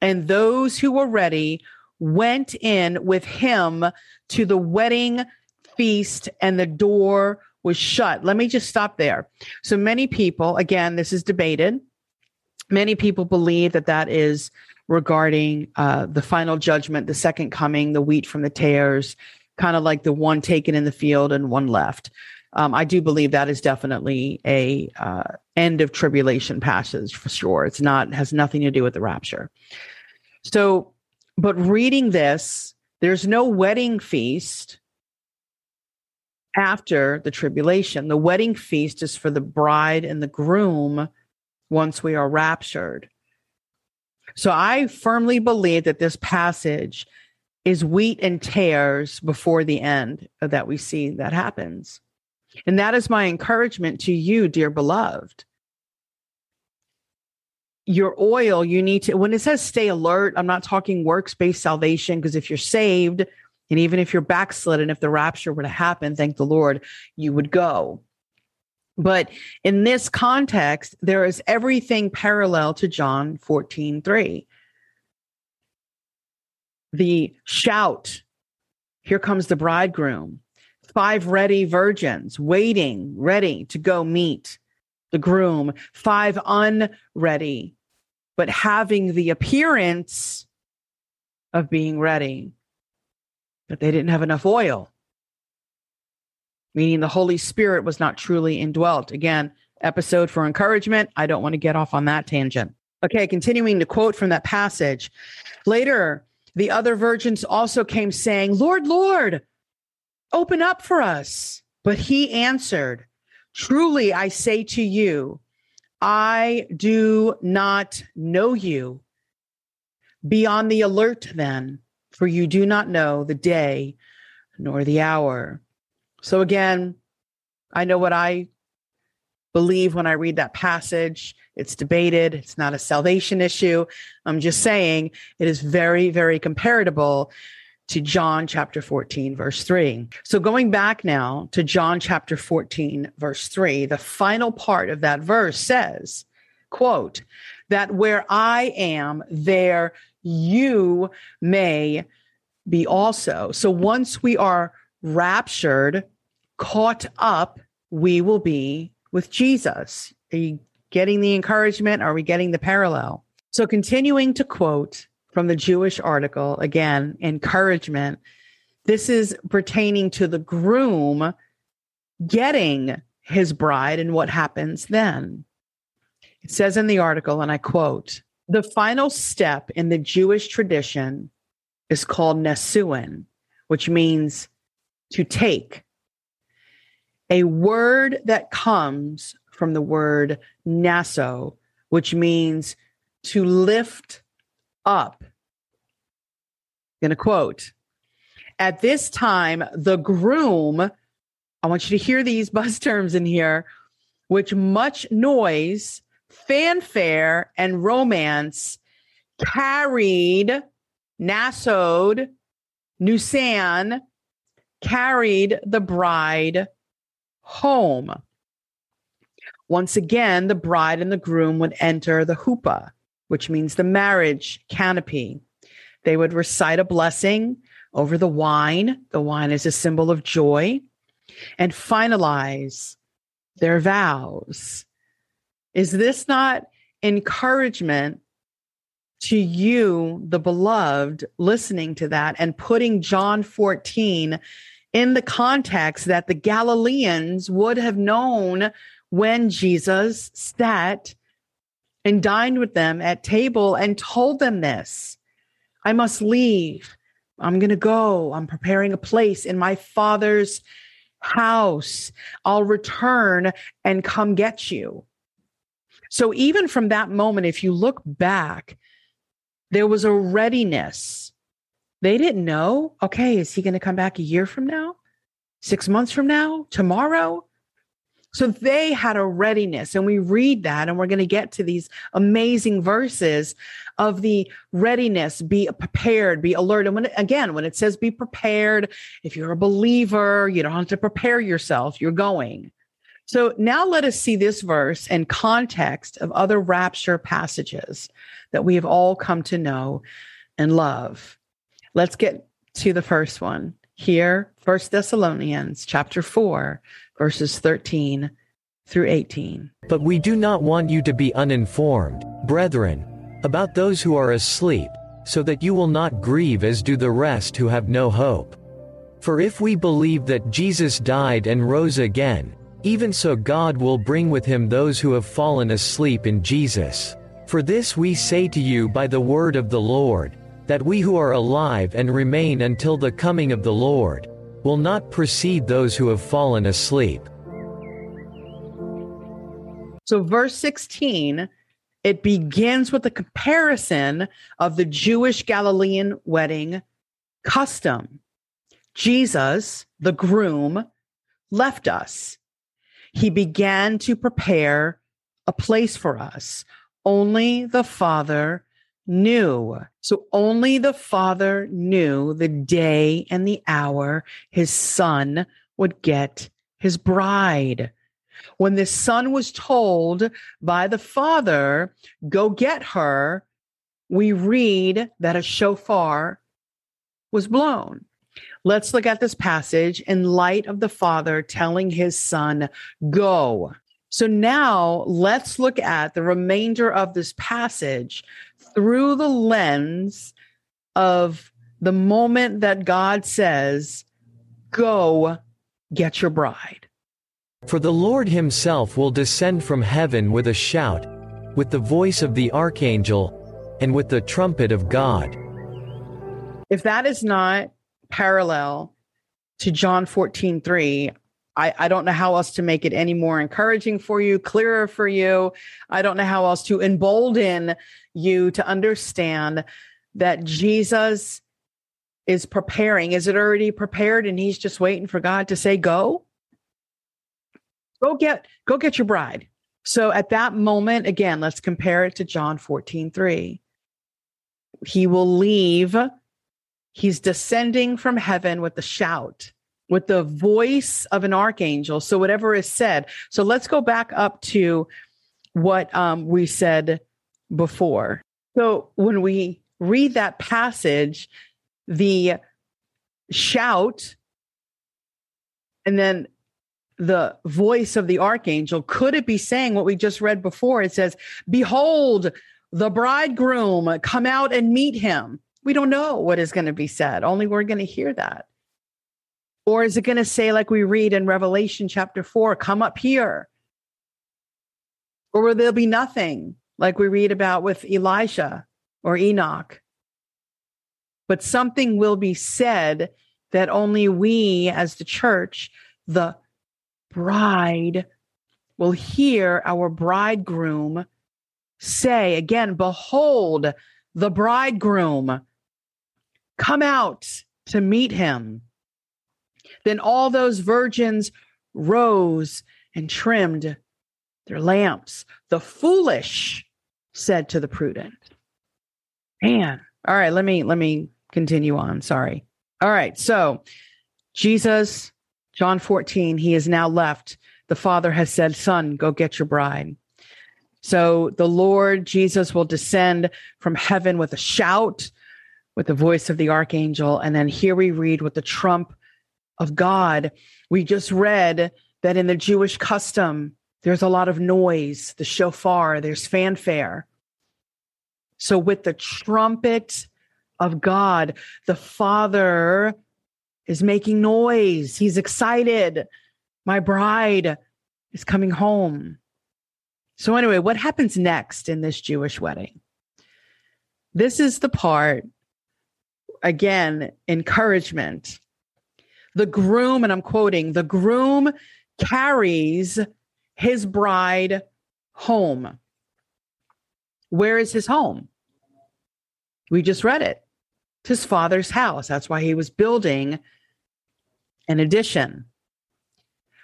A: and those who were ready went in with him to the wedding feast, and the door was shut. Let me just stop there. So many people, again, this is debated. Many people believe that that is regarding uh, the final judgment, the second coming, the wheat from the tares, kind of like the one taken in the field and one left. Um, I do believe that is definitely a uh, end of tribulation passage for sure. It's not has nothing to do with the rapture. So but reading this, there's no wedding feast after the tribulation. The wedding feast is for the bride and the groom once we are raptured. So I firmly believe that this passage is wheat and tares before the end that we see that happens. And that is my encouragement to you, dear beloved your oil, you need to, when it says stay alert, I'm not talking works based salvation, because if you're saved, and even if you're backslidden, if the rapture were to happen, thank the Lord, you would go. But in this context, there is everything parallel to John 14 3. The shout, here comes the bridegroom, five ready virgins waiting, ready to go meet the groom, five unready but having the appearance of being ready. But they didn't have enough oil, meaning the Holy Spirit was not truly indwelt. Again, episode for encouragement. I don't want to get off on that tangent. Okay, continuing to quote from that passage. Later, the other virgins also came saying, Lord, Lord, open up for us. But he answered, Truly I say to you, I do not know you. Be on the alert then, for you do not know the day nor the hour. So, again, I know what I believe when I read that passage. It's debated, it's not a salvation issue. I'm just saying it is very, very comparable to John chapter 14, verse 3. So going back now to John chapter 14, verse 3, the final part of that verse says, quote, that where I am, there you may be also. So once we are raptured, caught up, we will be with Jesus. Are you getting the encouragement? Are we getting the parallel? So continuing to quote from the Jewish article, again, encouragement. This is pertaining to the groom getting his bride and what happens then. It says in the article, and I quote, the final step in the Jewish tradition is called Nesuin, which means to take. A word that comes from the word naso, which means to lift up. I'm going to quote At this time, the groom, I want you to hear these buzz terms in here, which much noise, fanfare and romance carried Nasod, Nusan, carried the bride home. Once again, the bride and the groom would enter the huppah, which means the marriage canopy. They would recite a blessing over the wine. The wine is a symbol of joy and finalize their vows. Is this not encouragement to you, the beloved, listening to that and putting John 14 in the context that the Galileans would have known when Jesus sat and dined with them at table and told them this I must leave. I'm going to go. I'm preparing a place in my father's house. I'll return and come get you. So, even from that moment, if you look back, there was a readiness. They didn't know, okay, is he going to come back a year from now? Six months from now? Tomorrow? So they had a readiness. And we read that, and we're going to get to these amazing verses of the readiness, be prepared, be alert. And when, again, when it says be prepared, if you're a believer, you don't have to prepare yourself, you're going. So now let us see this verse in context of other rapture passages that we have all come to know and love. Let's get to the first one here, First Thessalonians chapter 4, verses 13 through 18.
E: But we do not want you to be uninformed, brethren, about those who are asleep, so that you will not grieve as do the rest who have no hope. For if we believe that Jesus died and rose again, even so God will bring with him those who have fallen asleep in Jesus. For this we say to you by the word of the Lord, that we who are alive and remain until the coming of the Lord, will not precede those who have fallen asleep.
A: So, verse 16, it begins with a comparison of the Jewish Galilean wedding custom. Jesus, the groom, left us. He began to prepare a place for us. Only the Father knew. So only the Father knew the day and the hour his son would get his bride. When the son was told by the Father, go get her, we read that a shofar was blown. Let's look at this passage in light of the Father telling his son, go. So now let's look at the remainder of this passage through the lens of the moment that God says, Go get your bride.
E: For the Lord himself will descend from heaven with a shout, with the voice of the archangel, and with the trumpet of God.
A: If that is not parallel to John 14 3, I, I don't know how else to make it any more encouraging for you, clearer for you. I don't know how else to embolden you to understand that Jesus is preparing. Is it already prepared and he's just waiting for God to say, go? Go get, go get your bride. So at that moment, again, let's compare it to John 14, 3. He will leave. He's descending from heaven with a shout with the voice of an archangel. So whatever is said. So let's go back up to what um, we said before. So when we read that passage, the shout and then the voice of the archangel, could it be saying what we just read before? It says, Behold, the bridegroom, come out and meet him. We don't know what is going to be said, only we're going to hear that. Or is it going to say, like we read in Revelation chapter 4, come up here? Or will there be nothing, like we read about with Elijah or Enoch? But something will be said that only we, as the church, the bride, will hear our bridegroom say again, Behold, the bridegroom, come out to meet him. Then all those virgins rose and trimmed They're lamps. The foolish said to the prudent. Man. All right, let me let me continue on. Sorry. All right. So Jesus, John 14, he is now left. The Father has said, Son, go get your bride. So the Lord Jesus will descend from heaven with a shout, with the voice of the archangel. And then here we read with the trump of God. We just read that in the Jewish custom, there's a lot of noise, the shofar, there's fanfare. So, with the trumpet of God, the Father is making noise. He's excited. My bride is coming home. So, anyway, what happens next in this Jewish wedding? This is the part, again, encouragement. The groom, and I'm quoting, the groom carries his bride home. Where is his home? We just read it. It's his father's house. That's why he was building an addition.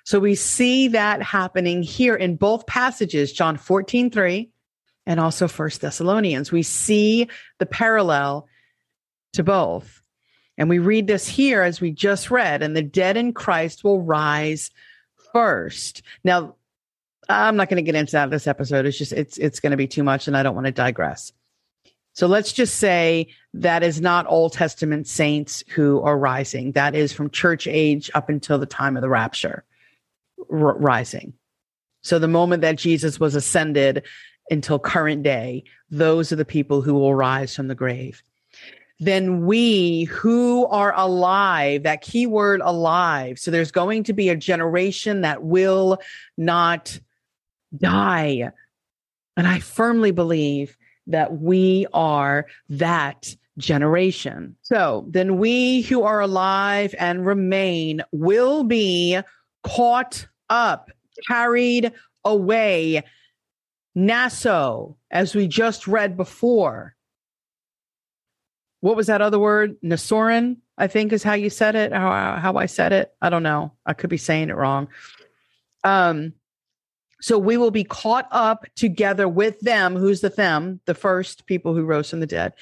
A: So we see that happening here in both passages, John 14, 3, and also First Thessalonians. We see the parallel to both. And we read this here as we just read, and the dead in Christ will rise first. Now, I'm not going to get into that this episode. It's just it's it's going to be too much, and I don't want to digress. So let's just say that is not Old Testament saints who are rising. That is from church age up until the time of the rapture r- rising. So the moment that Jesus was ascended until current day, those are the people who will rise from the grave. Then we who are alive, that key word alive. So there's going to be a generation that will not die. And I firmly believe that we are that generation. So then we who are alive and remain will be caught up, carried away. Naso, as we just read before. What was that other word? Nasorin, I think is how you said it, how, how I said it. I don't know. I could be saying it wrong. Um, so we will be caught up together with them. Who's the them? The first people who rose from the dead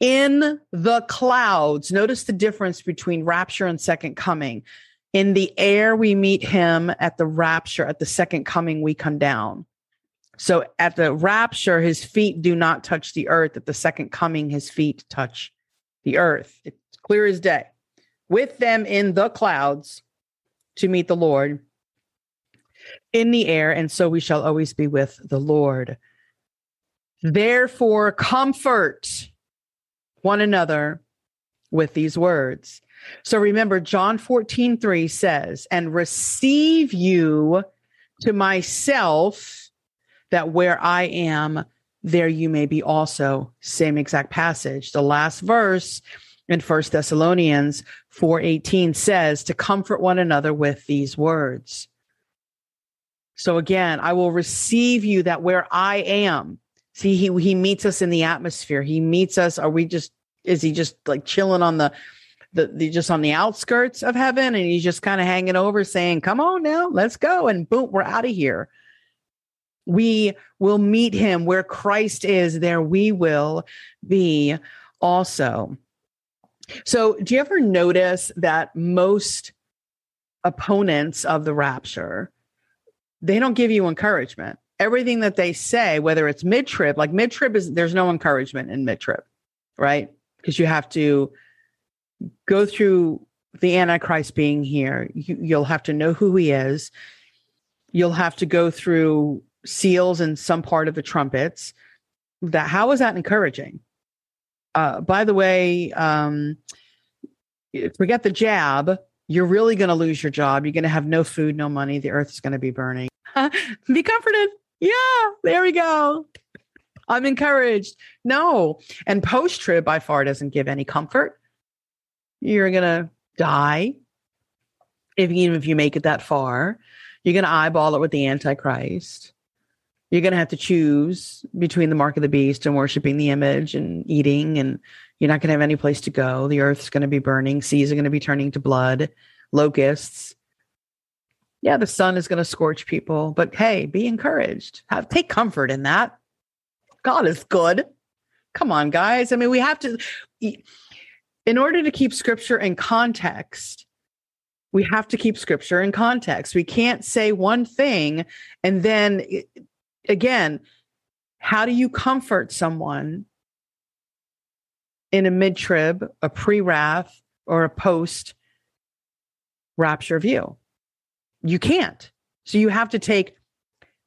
A: in the clouds. Notice the difference between rapture and second coming. In the air, we meet him. At the rapture, at the second coming, we come down. So at the rapture, his feet do not touch the earth. At the second coming, his feet touch the earth. It's clear as day. With them in the clouds to meet the Lord in the air, and so we shall always be with the Lord. Therefore, comfort one another with these words. So remember, John 14, 3 says, and receive you to myself, that where I am, there you may be also. Same exact passage. The last verse in First Thessalonians 4:18 says to comfort one another with these words. So again, I will receive you that where I am. See, he he meets us in the atmosphere. He meets us. Are we just is he just like chilling on the the, the just on the outskirts of heaven and he's just kind of hanging over saying, Come on now, let's go. And boom, we're out of here. We will meet him where Christ is, there we will be also. So, do you ever notice that most opponents of the rapture they don't give you encouragement. Everything that they say, whether it's mid trib, like mid trib is there's no encouragement in mid trib, right? Because you have to go through the Antichrist being here. You, you'll have to know who he is. You'll have to go through seals and some part of the trumpets. That how is that encouraging? Uh, by the way, um, forget the jab. You're really going to lose your job. You're going to have no food, no money. The earth is going to be burning. be comforted. Yeah, there we go. I'm encouraged. No. And post trib by far doesn't give any comfort. You're going to die. If even if you make it that far, you're going to eyeball it with the Antichrist. You're going to have to choose between the mark of the beast and worshiping the image and eating, and you're not going to have any place to go. The earth's going to be burning. Seas are going to be turning to blood, locusts Yeah, the sun is going to scorch people, but hey, be encouraged. Have take comfort in that. God is good. Come on, guys. I mean, we have to in order to keep scripture in context, we have to keep scripture in context. We can't say one thing and then again, how do you comfort someone in a mid trib, a pre wrath, or a post rapture view? You can't. So you have to take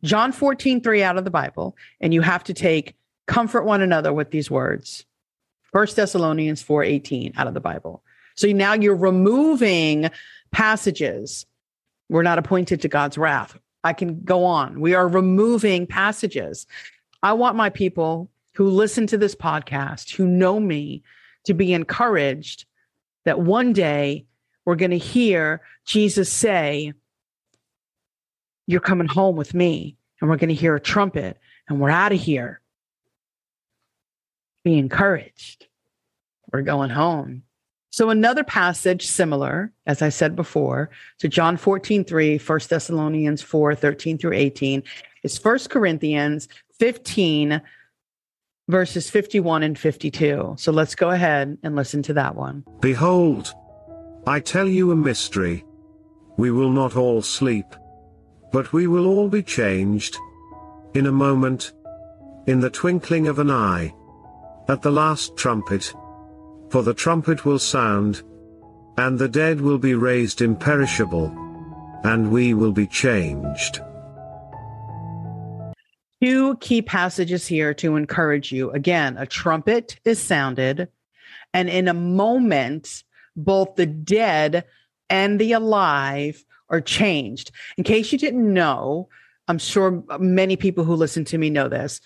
A: John 14, 3 out of the Bible, and you have to take comfort one another with these words. First Thessalonians 4, 18 out of the Bible. So now you're removing passages. We're not appointed to God's wrath. I can go on. We are removing passages. I want my people who listen to this podcast, who know me, to be encouraged that one day we're going to hear Jesus say, You're coming home with me. And we're going to hear a trumpet and we're out of here. Be encouraged. We're going home. So another passage similar, as I said before, to John 14, 3, 1 Thessalonians 4, 13 through 18, is 1 Corinthians 15, verses 51 and 52. So let's go ahead and listen to that one.
F: Behold, I tell you a mystery. We will not all sleep, but we will all be changed. In a moment, in the twinkling of an eye, at the last trumpet. For the trumpet will sound, and the dead will be raised imperishable, and we will be changed.
A: Two key passages here to encourage you. Again, a trumpet is sounded, and in a moment, both the dead and the alive are changed. In case you didn't know, I'm sure many people who listen to me know this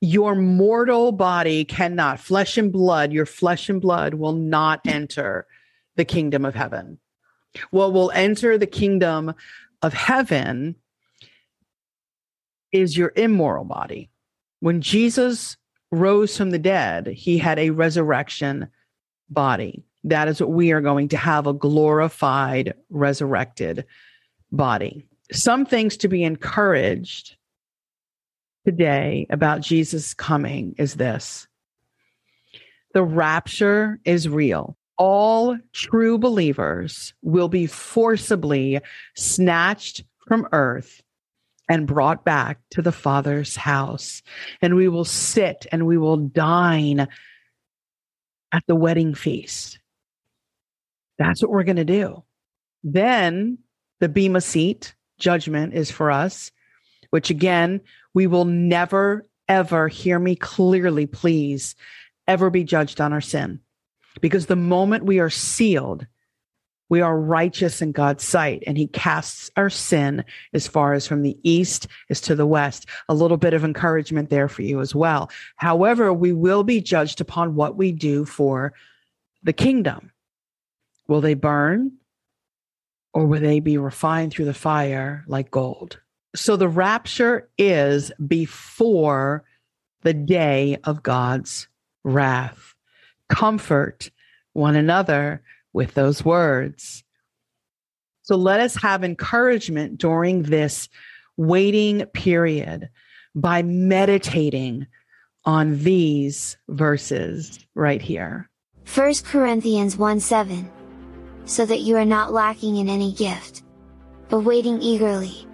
A: your mortal body cannot, flesh and blood, your flesh and blood will not enter the kingdom of heaven. What will enter the kingdom of heaven is your immoral body. When Jesus rose from the dead, he had a resurrection body. That is what we are going to have a glorified, resurrected body. Some things to be encouraged today about Jesus coming is this the rapture is real. All true believers will be forcibly snatched from earth and brought back to the Father's house. And we will sit and we will dine at the wedding feast. That's what we're going to do. Then the Bema seat judgment is for us, which again, we will never, ever hear me clearly, please, ever be judged on our sin. Because the moment we are sealed, we are righteous in God's sight, and He casts our sin as far as from the east as to the west. A little bit of encouragement there for you as well. However, we will be judged upon what we do for the kingdom. Will they burn or will they be refined through the fire like gold? So the rapture is before the day of God's wrath. Comfort one another with those words. So let us have encouragement during this waiting period by meditating on these verses right here.
G: 1 Corinthians 1 7. So that you are not lacking in any gift, but waiting eagerly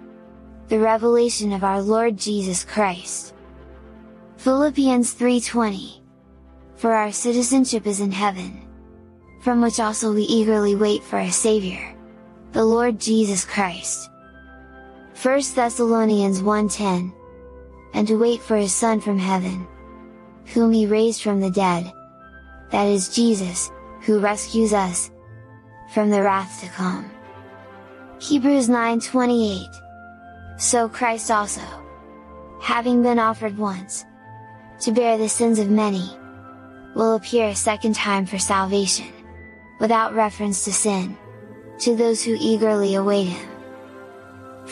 G: the revelation of our Lord Jesus Christ. Philippians 3:20 For our citizenship is in heaven, from which also we eagerly wait for a Savior, the Lord Jesus Christ. 1 Thessalonians 1:10 And to wait for his Son from heaven, whom he raised from the dead, that is Jesus, who rescues us from the wrath to come. Hebrews 9:28 so Christ also, having been offered once, to bear the sins of many, will appear a second time for salvation, without reference to sin, to those who eagerly await him.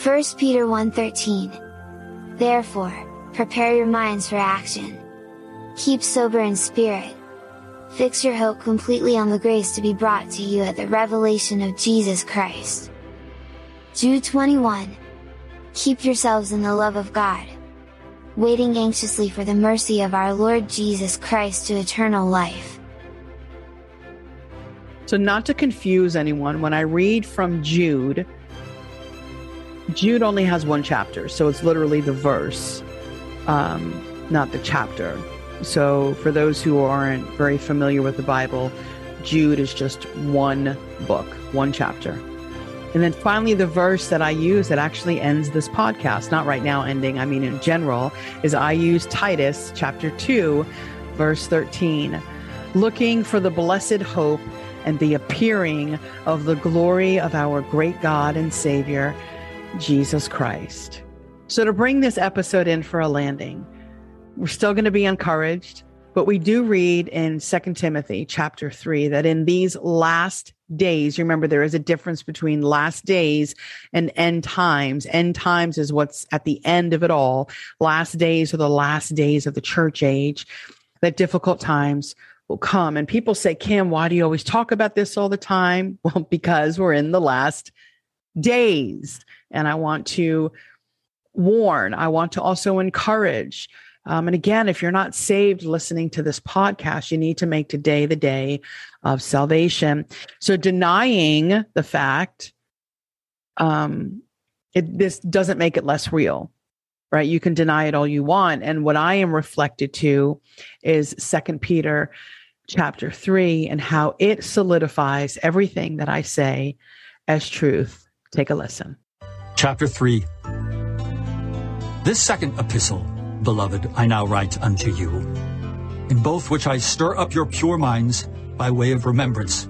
G: 1 Peter 1.13 Therefore, prepare your minds for action. Keep sober in spirit. Fix your hope completely on the grace to be brought to you at the revelation of Jesus Christ. Jude 21. Keep yourselves in the love of God. Waiting anxiously for the mercy of our Lord Jesus Christ to eternal life.
A: So, not to confuse anyone, when I read from Jude, Jude only has one chapter, so it's literally the verse, um, not the chapter. So, for those who aren't very familiar with the Bible, Jude is just one book, one chapter. And then finally, the verse that I use that actually ends this podcast, not right now ending, I mean in general, is I use Titus chapter 2, verse 13, looking for the blessed hope and the appearing of the glory of our great God and Savior, Jesus Christ. So, to bring this episode in for a landing, we're still going to be encouraged, but we do read in Second Timothy chapter 3 that in these last days, remember there is a difference between last days and end times. End times is what's at the end of it all. Last days are the last days of the church age, that difficult times will come. And people say, Kim, why do you always talk about this all the time? Well, because we're in the last days. And I want to warn, I want to also encourage. Um, and again, if you're not saved listening to this podcast, you need to make today the day of salvation. So denying the fact, um, it, this doesn't make it less real, right? You can deny it all you want. And what I am reflected to is Second Peter chapter three and how it solidifies everything that I say as truth. Take a listen.
H: Chapter 3 This second epistle, beloved, I now write unto you, in both which I stir up your pure minds by way of remembrance,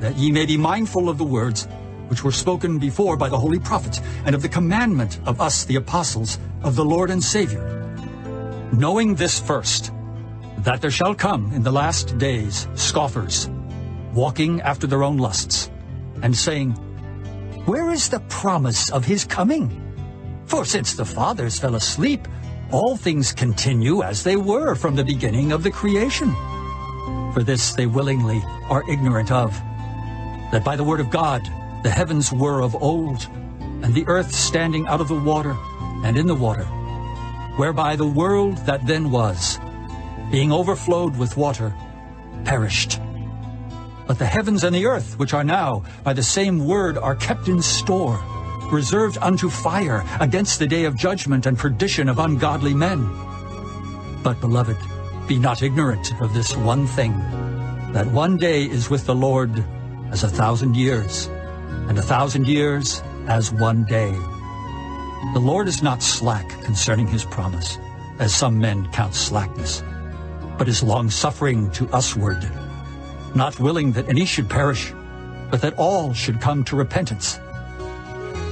H: that ye may be mindful of the words which were spoken before by the holy prophets, and of the commandment of us, the apostles of the Lord and Savior. Knowing this first, that there shall come in the last days scoffers, walking after their own lusts, and saying, Where is the promise of his coming? For since the fathers fell asleep, all things continue as they were from the beginning of the creation. For this they willingly are ignorant of, that by the word of God the heavens were of old, and the earth standing out of the water and in the water, whereby the world that then was, being overflowed with water, perished. But the heavens and the earth, which are now by the same word, are kept in store, reserved unto fire against the day of judgment and perdition of ungodly men. But, beloved, be not ignorant of this one thing, that one day is with the Lord as a thousand years, and a thousand years as one day. The Lord is not slack concerning his promise, as some men count slackness but is long-suffering to usward, not willing that any should perish, but that all should come to repentance.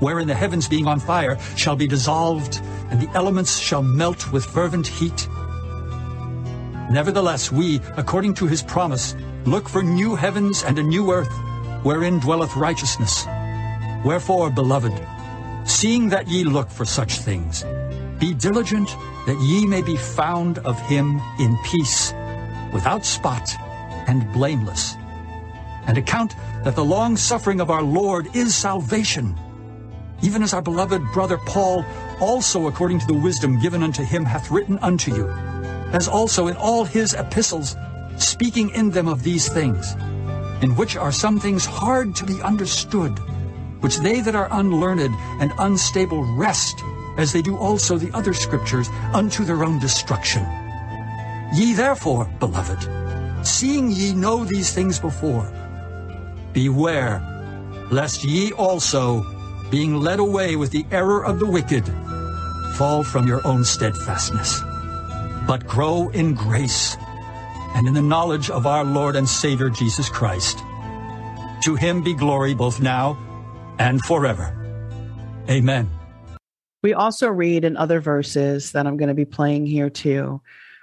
H: wherein the heavens being on fire shall be dissolved, and the elements shall melt with fervent heat? Nevertheless, we, according to his promise, look for new heavens and a new earth, wherein dwelleth righteousness. Wherefore, beloved, seeing that ye look for such things, be diligent that ye may be found of him in peace, without spot and blameless. And account that the long suffering of our Lord is salvation, even as our beloved brother Paul also according to the wisdom given unto him hath written unto you, as also in all his epistles, speaking in them of these things, in which are some things hard to be understood, which they that are unlearned and unstable wrest as they do also the other scriptures, unto their own destruction. Ye therefore, beloved, seeing ye know these things before, beware, lest ye also, being led away with the error of the wicked, fall from your own steadfastness, but grow in grace and in the knowledge of our Lord and Savior Jesus Christ. To him be glory both now and forever. Amen.
A: We also read in other verses that I'm going to be playing here too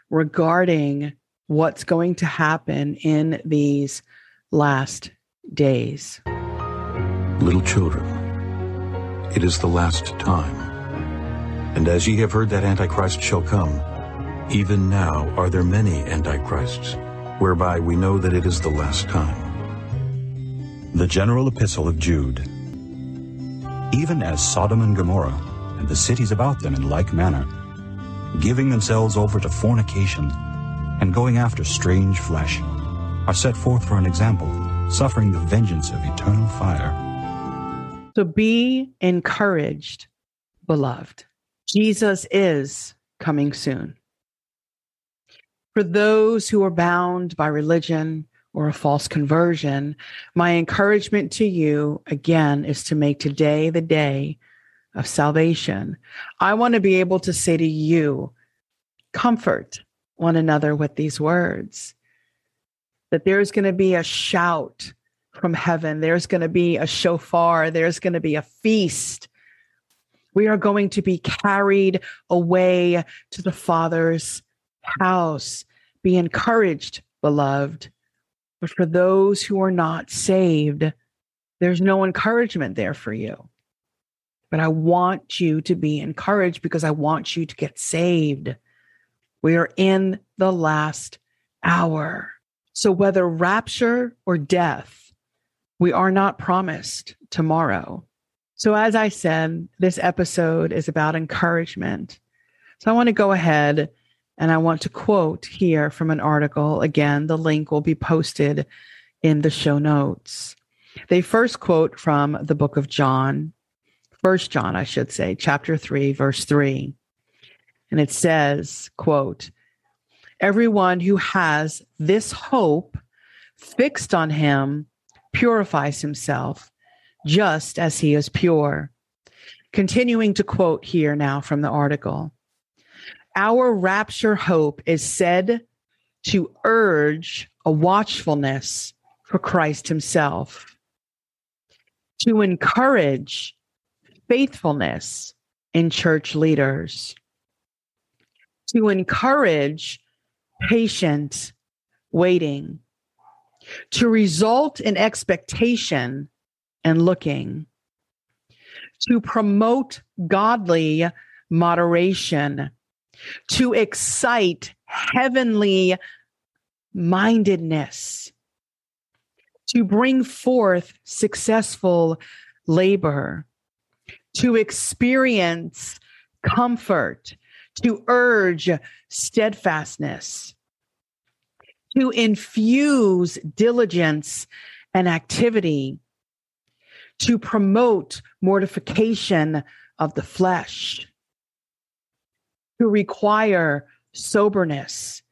A: regarding what's going to happen in these last days.
I: Little children, it is the last time. And as ye have heard that Antichrist shall come, even now are there many Antichrists, whereby we know that it is the last time.
J: The General Epistle of Jude. Even as Sodom and Gomorrah, and the cities about them in like manner, giving themselves over to fornication, and going after strange flesh, are set forth for an example, suffering the vengeance of eternal fire.
A: So be encouraged, beloved. Jesus is coming soon. For those who are bound by religion or a false conversion, my encouragement to you again is to make today the day of salvation. I want to be able to say to you, comfort one another with these words. That there's going to be a shout from heaven, there's going to be a shofar, there's going to be a feast. We are going to be carried away to the Father's house. Be encouraged, beloved. But for those who are not saved, there's no encouragement there for you. But I want you to be encouraged because I want you to get saved. We are in the last hour. So, whether rapture or death, we are not promised tomorrow. So, as I said, this episode is about encouragement. So, I want to go ahead and I want to quote here from an article. Again, the link will be posted in the show notes. They first quote from the book of John, First John, I should say, chapter 3, verse 3. And it says, quote, everyone who has this hope fixed on him purifies himself just as he is pure. Continuing to quote here now from the article. Our rapture hope is said to urge a watchfulness for Christ himself, to encourage faithfulness in church leaders, to encourage patient waiting, to result in expectation and looking, to promote godly moderation, to excite heavenly mindedness, to bring forth successful labor, to experience comfort, to urge steadfastness, to infuse diligence and activity, to promote mortification of the flesh, to require soberness,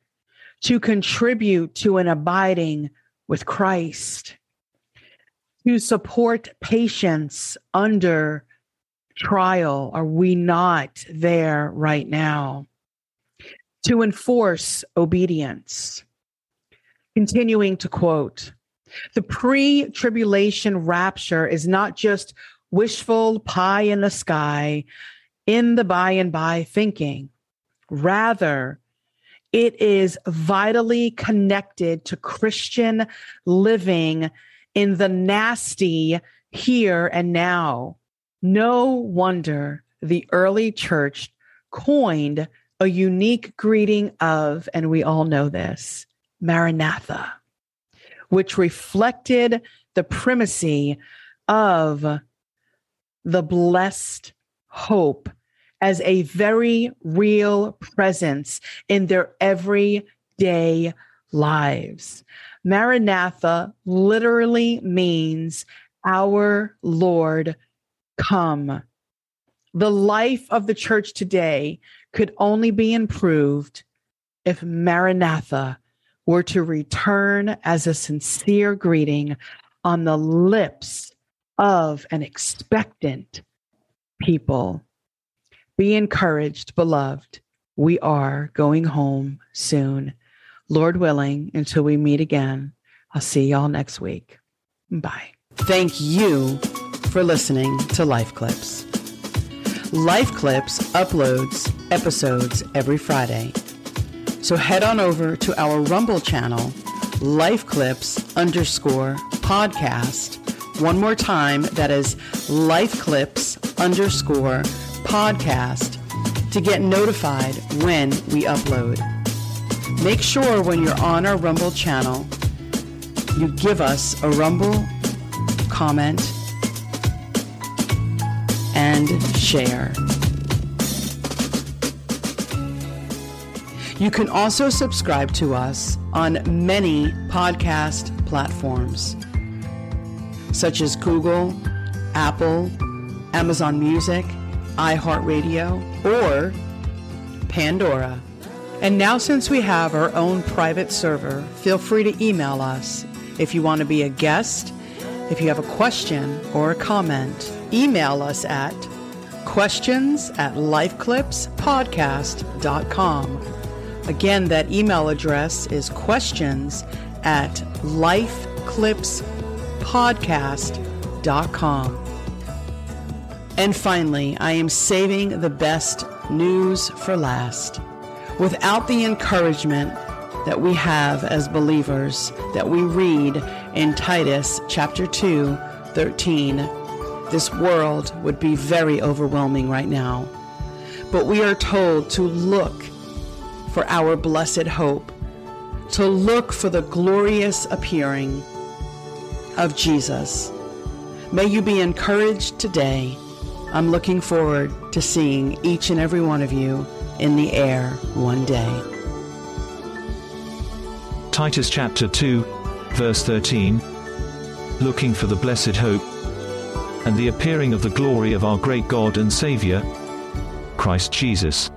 A: to contribute to an abiding with Christ, to support patience under trial are we not there right now? To enforce obedience. Continuing to quote, the pre tribulation rapture is not just wishful pie in the sky, in the by and by thinking. Rather, it is vitally connected to Christian living in the nasty here and now no wonder the early church coined a unique greeting of, and we all know this, Maranatha, which reflected the primacy of the blessed hope as a very real presence in their everyday lives. Maranatha literally means our Lord come. The life of the church today could only be improved if Maranatha were to return as a sincere greeting on the lips of an expectant people. Be encouraged, beloved. We are going home soon. Lord willing, until we meet again, I'll see y'all next week. Bye. Thank you for listening to Life Clips. Life Clips uploads episodes every Friday. So head on over to our Rumble channel, Life Clips underscore podcast. One more time, that is Life Clips underscore podcast to get notified when we upload. Make sure when you're on our Rumble channel, you give us a Rumble comment and share. You can also subscribe to us on many podcast platforms, such as Google, Apple, Amazon Music, iHeartRadio, or Pandora. And now, since we have our own private server, feel free to email us if you want to be a guest, if you have a question or a comment. Email us at questions at lifeclipspodcast.com. Again, that email address is questions at lifeclipspodcast.com. And finally, I am saving the best news for last. Without the encouragement that we have as believers that we read in Titus chapter 2, 13, this world would be very overwhelming right now. But we are told to look for our blessed hope, to look for the glorious appearing of Jesus. May you be encouraged today. I'm looking forward to seeing each and every one of you in the air one day.
B: Titus chapter 2, verse 13. Looking for the blessed hope and the appearing of the glory of our great God and Saviour, Christ Jesus.